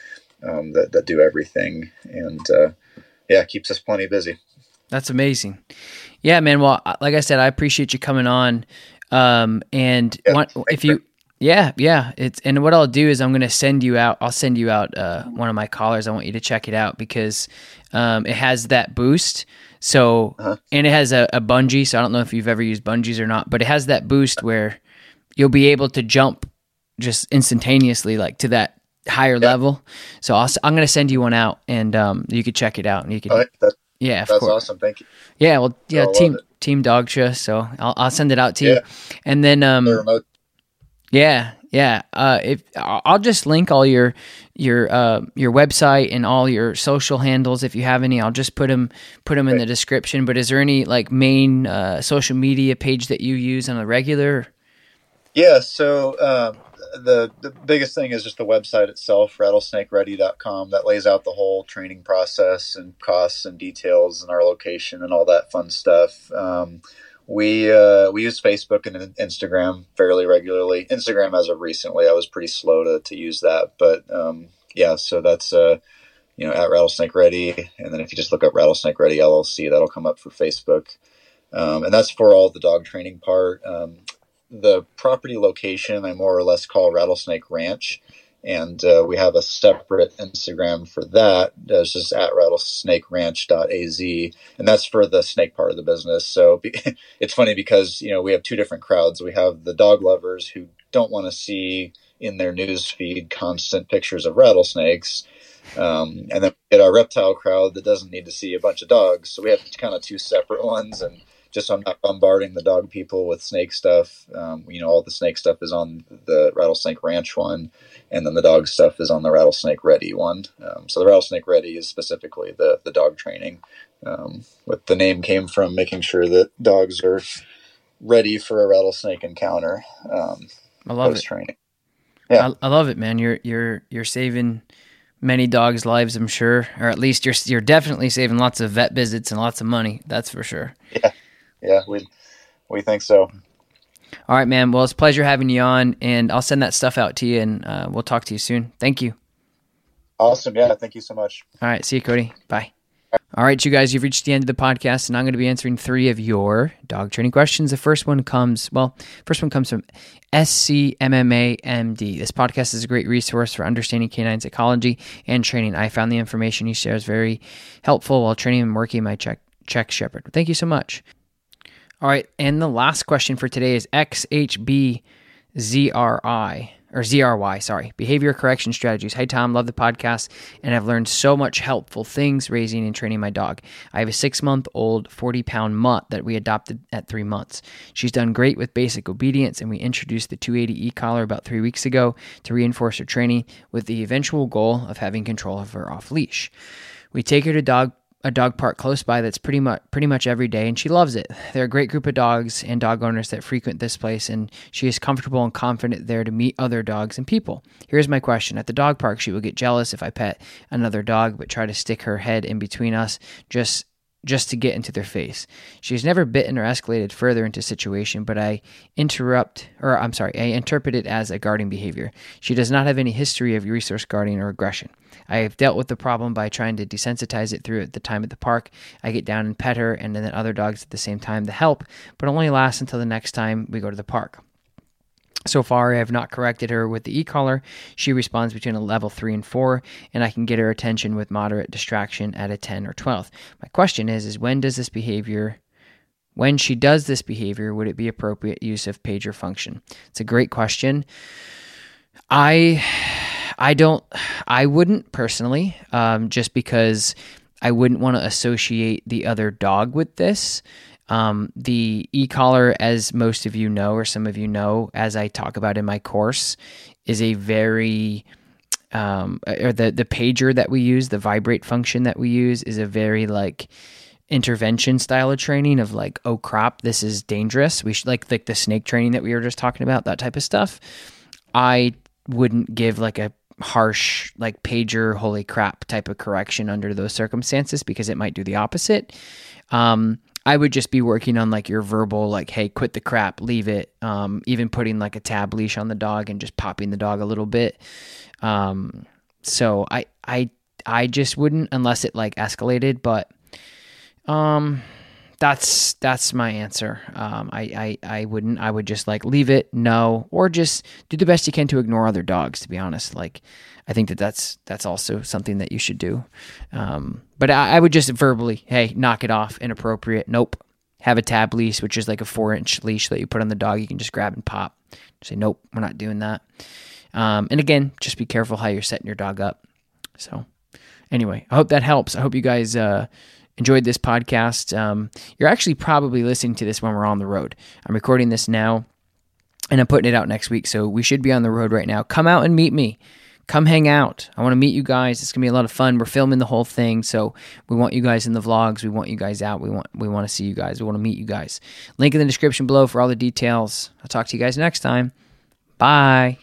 um, that that do everything, and uh, yeah, keeps us plenty busy. That's amazing. Yeah, man. Well, like I said, I appreciate you coming on. Um, and yeah, if you, yeah, yeah, it's and what I'll do is I'm going to send you out. I'll send you out uh, one of my collars. I want you to check it out because um, it has that boost. So, uh-huh. and it has a, a bungee. So I don't know if you've ever used bungees or not, but it has that boost where you'll be able to jump just instantaneously, like to that higher yeah. level. So i am going to send you one out, and um, you could check it out, and you could. yeah, that's course. awesome. Thank you. Yeah, well, yeah, team team Dogtra. So I'll I'll send it out to yeah. you, and then um, the yeah, yeah. Uh, if I'll just link all your your uh, your website and all your social handles if you have any. I'll just put them put them in the description. But is there any like main uh, social media page that you use on a regular? Yeah. So um, the the biggest thing is just the website itself, rattlesnakeready.com. That lays out the whole training process and costs and details and our location and all that fun stuff. Um, we uh, we use Facebook and Instagram fairly regularly. Instagram as of recently, I was pretty slow to, to use that, but um, yeah. So that's uh, you know at Rattlesnake Ready, and then if you just look up Rattlesnake Ready LLC, that'll come up for Facebook, um, and that's for all the dog training part. Um, the property location I more or less call Rattlesnake Ranch, and uh, we have a separate Instagram for that. It's just at rattlesnakeranch.az, and that's for the snake part of the business. So it's funny because you know we have two different crowds. We have the dog lovers who don't want to see in their news feed constant pictures of rattlesnakes. Um, and then we get our reptile crowd that doesn't need to see a bunch of dogs. So we have kind of two separate ones. And just so I'm not bombarding the dog people with snake stuff, um, you know, all the snake stuff is on the Rattlesnake Ranch one and then the dog stuff is on the rattlesnake ready one. Um, so the rattlesnake ready is specifically the the dog training. Um, what the name came from making sure that dogs are ready for a rattlesnake encounter. Um, I love it. Training. Yeah, I, I, love it, man. You're you're you're saving many dogs' lives, I'm sure, or at least you're you're definitely saving lots of vet visits and lots of money. That's for sure. Yeah, yeah, we we think so. All right, man. Well, it's a pleasure having you on, and I'll send that stuff out to you, and uh, we'll talk to you soon. Thank you. Awesome. Yeah. Thank you so much. All right. See you, Cody. Bye. All right, you guys, you've reached the end of the podcast, and I'm going to be answering three of your dog training questions. The first one comes, well, first one comes from SCMMAMD. This podcast is a great resource for understanding canine psychology and training. I found the information he shares very helpful while training and working my Czech, Czech Shepherd. Thank you so much. All right, and the last question for today is XHBZRI or ZRY, sorry, behavior correction strategies. Hey, Tom, love the podcast, and I've learned so much helpful things raising and training my dog. I have a six month old, 40 pound mutt that we adopted at three months. She's done great with basic obedience, and we introduced the 280 e collar about three weeks ago to reinforce her training with the eventual goal of having control of her off leash. We take her to dog a dog park close by that's pretty much pretty much every day and she loves it. They're a great group of dogs and dog owners that frequent this place and she is comfortable and confident there to meet other dogs and people. Here's my question. At the dog park she will get jealous if I pet another dog but try to stick her head in between us just just to get into their face. She has never bitten or escalated further into situation, but I interrupt, or I'm sorry, I interpret it as a guarding behavior. She does not have any history of resource guarding or aggression. I have dealt with the problem by trying to desensitize it through at the time at the park. I get down and pet her, and then other dogs at the same time to help, but only lasts until the next time we go to the park. So far, I have not corrected her with the e collar. She responds between a level 3 and 4, and I can get her attention with moderate distraction at a 10 or 12. My question is, is when does this behavior when she does this behavior, would it be appropriate use of pager function? It's a great question. I I don't I wouldn't personally, um, just because I wouldn't want to associate the other dog with this. Um, the e collar, as most of you know, or some of you know, as I talk about in my course, is a very um, or the the pager that we use, the vibrate function that we use, is a very like intervention style of training of like, oh crap, this is dangerous. We should like like the snake training that we were just talking about, that type of stuff. I wouldn't give like a harsh like pager holy crap type of correction under those circumstances because it might do the opposite. Um, I would just be working on like your verbal, like, hey, quit the crap, leave it. Um, even putting like a tab leash on the dog and just popping the dog a little bit. Um, so I, I, I just wouldn't unless it like escalated, but, um, that's that's my answer. Um, I, I I wouldn't. I would just like leave it, no, or just do the best you can to ignore other dogs. To be honest, like I think that that's that's also something that you should do. Um, but I, I would just verbally, hey, knock it off, inappropriate. Nope. Have a tab leash, which is like a four inch leash that you put on the dog. You can just grab and pop. Say, nope, we're not doing that. Um, and again, just be careful how you're setting your dog up. So, anyway, I hope that helps. I hope you guys. Uh, enjoyed this podcast. Um, you're actually probably listening to this when we're on the road. I'm recording this now and I'm putting it out next week. So we should be on the road right now. Come out and meet me. Come hang out. I want to meet you guys. It's gonna be a lot of fun. We're filming the whole thing, so we want you guys in the vlogs. We want you guys out. We want we want to see you guys. We want to meet you guys. Link in the description below for all the details. I'll talk to you guys next time. Bye.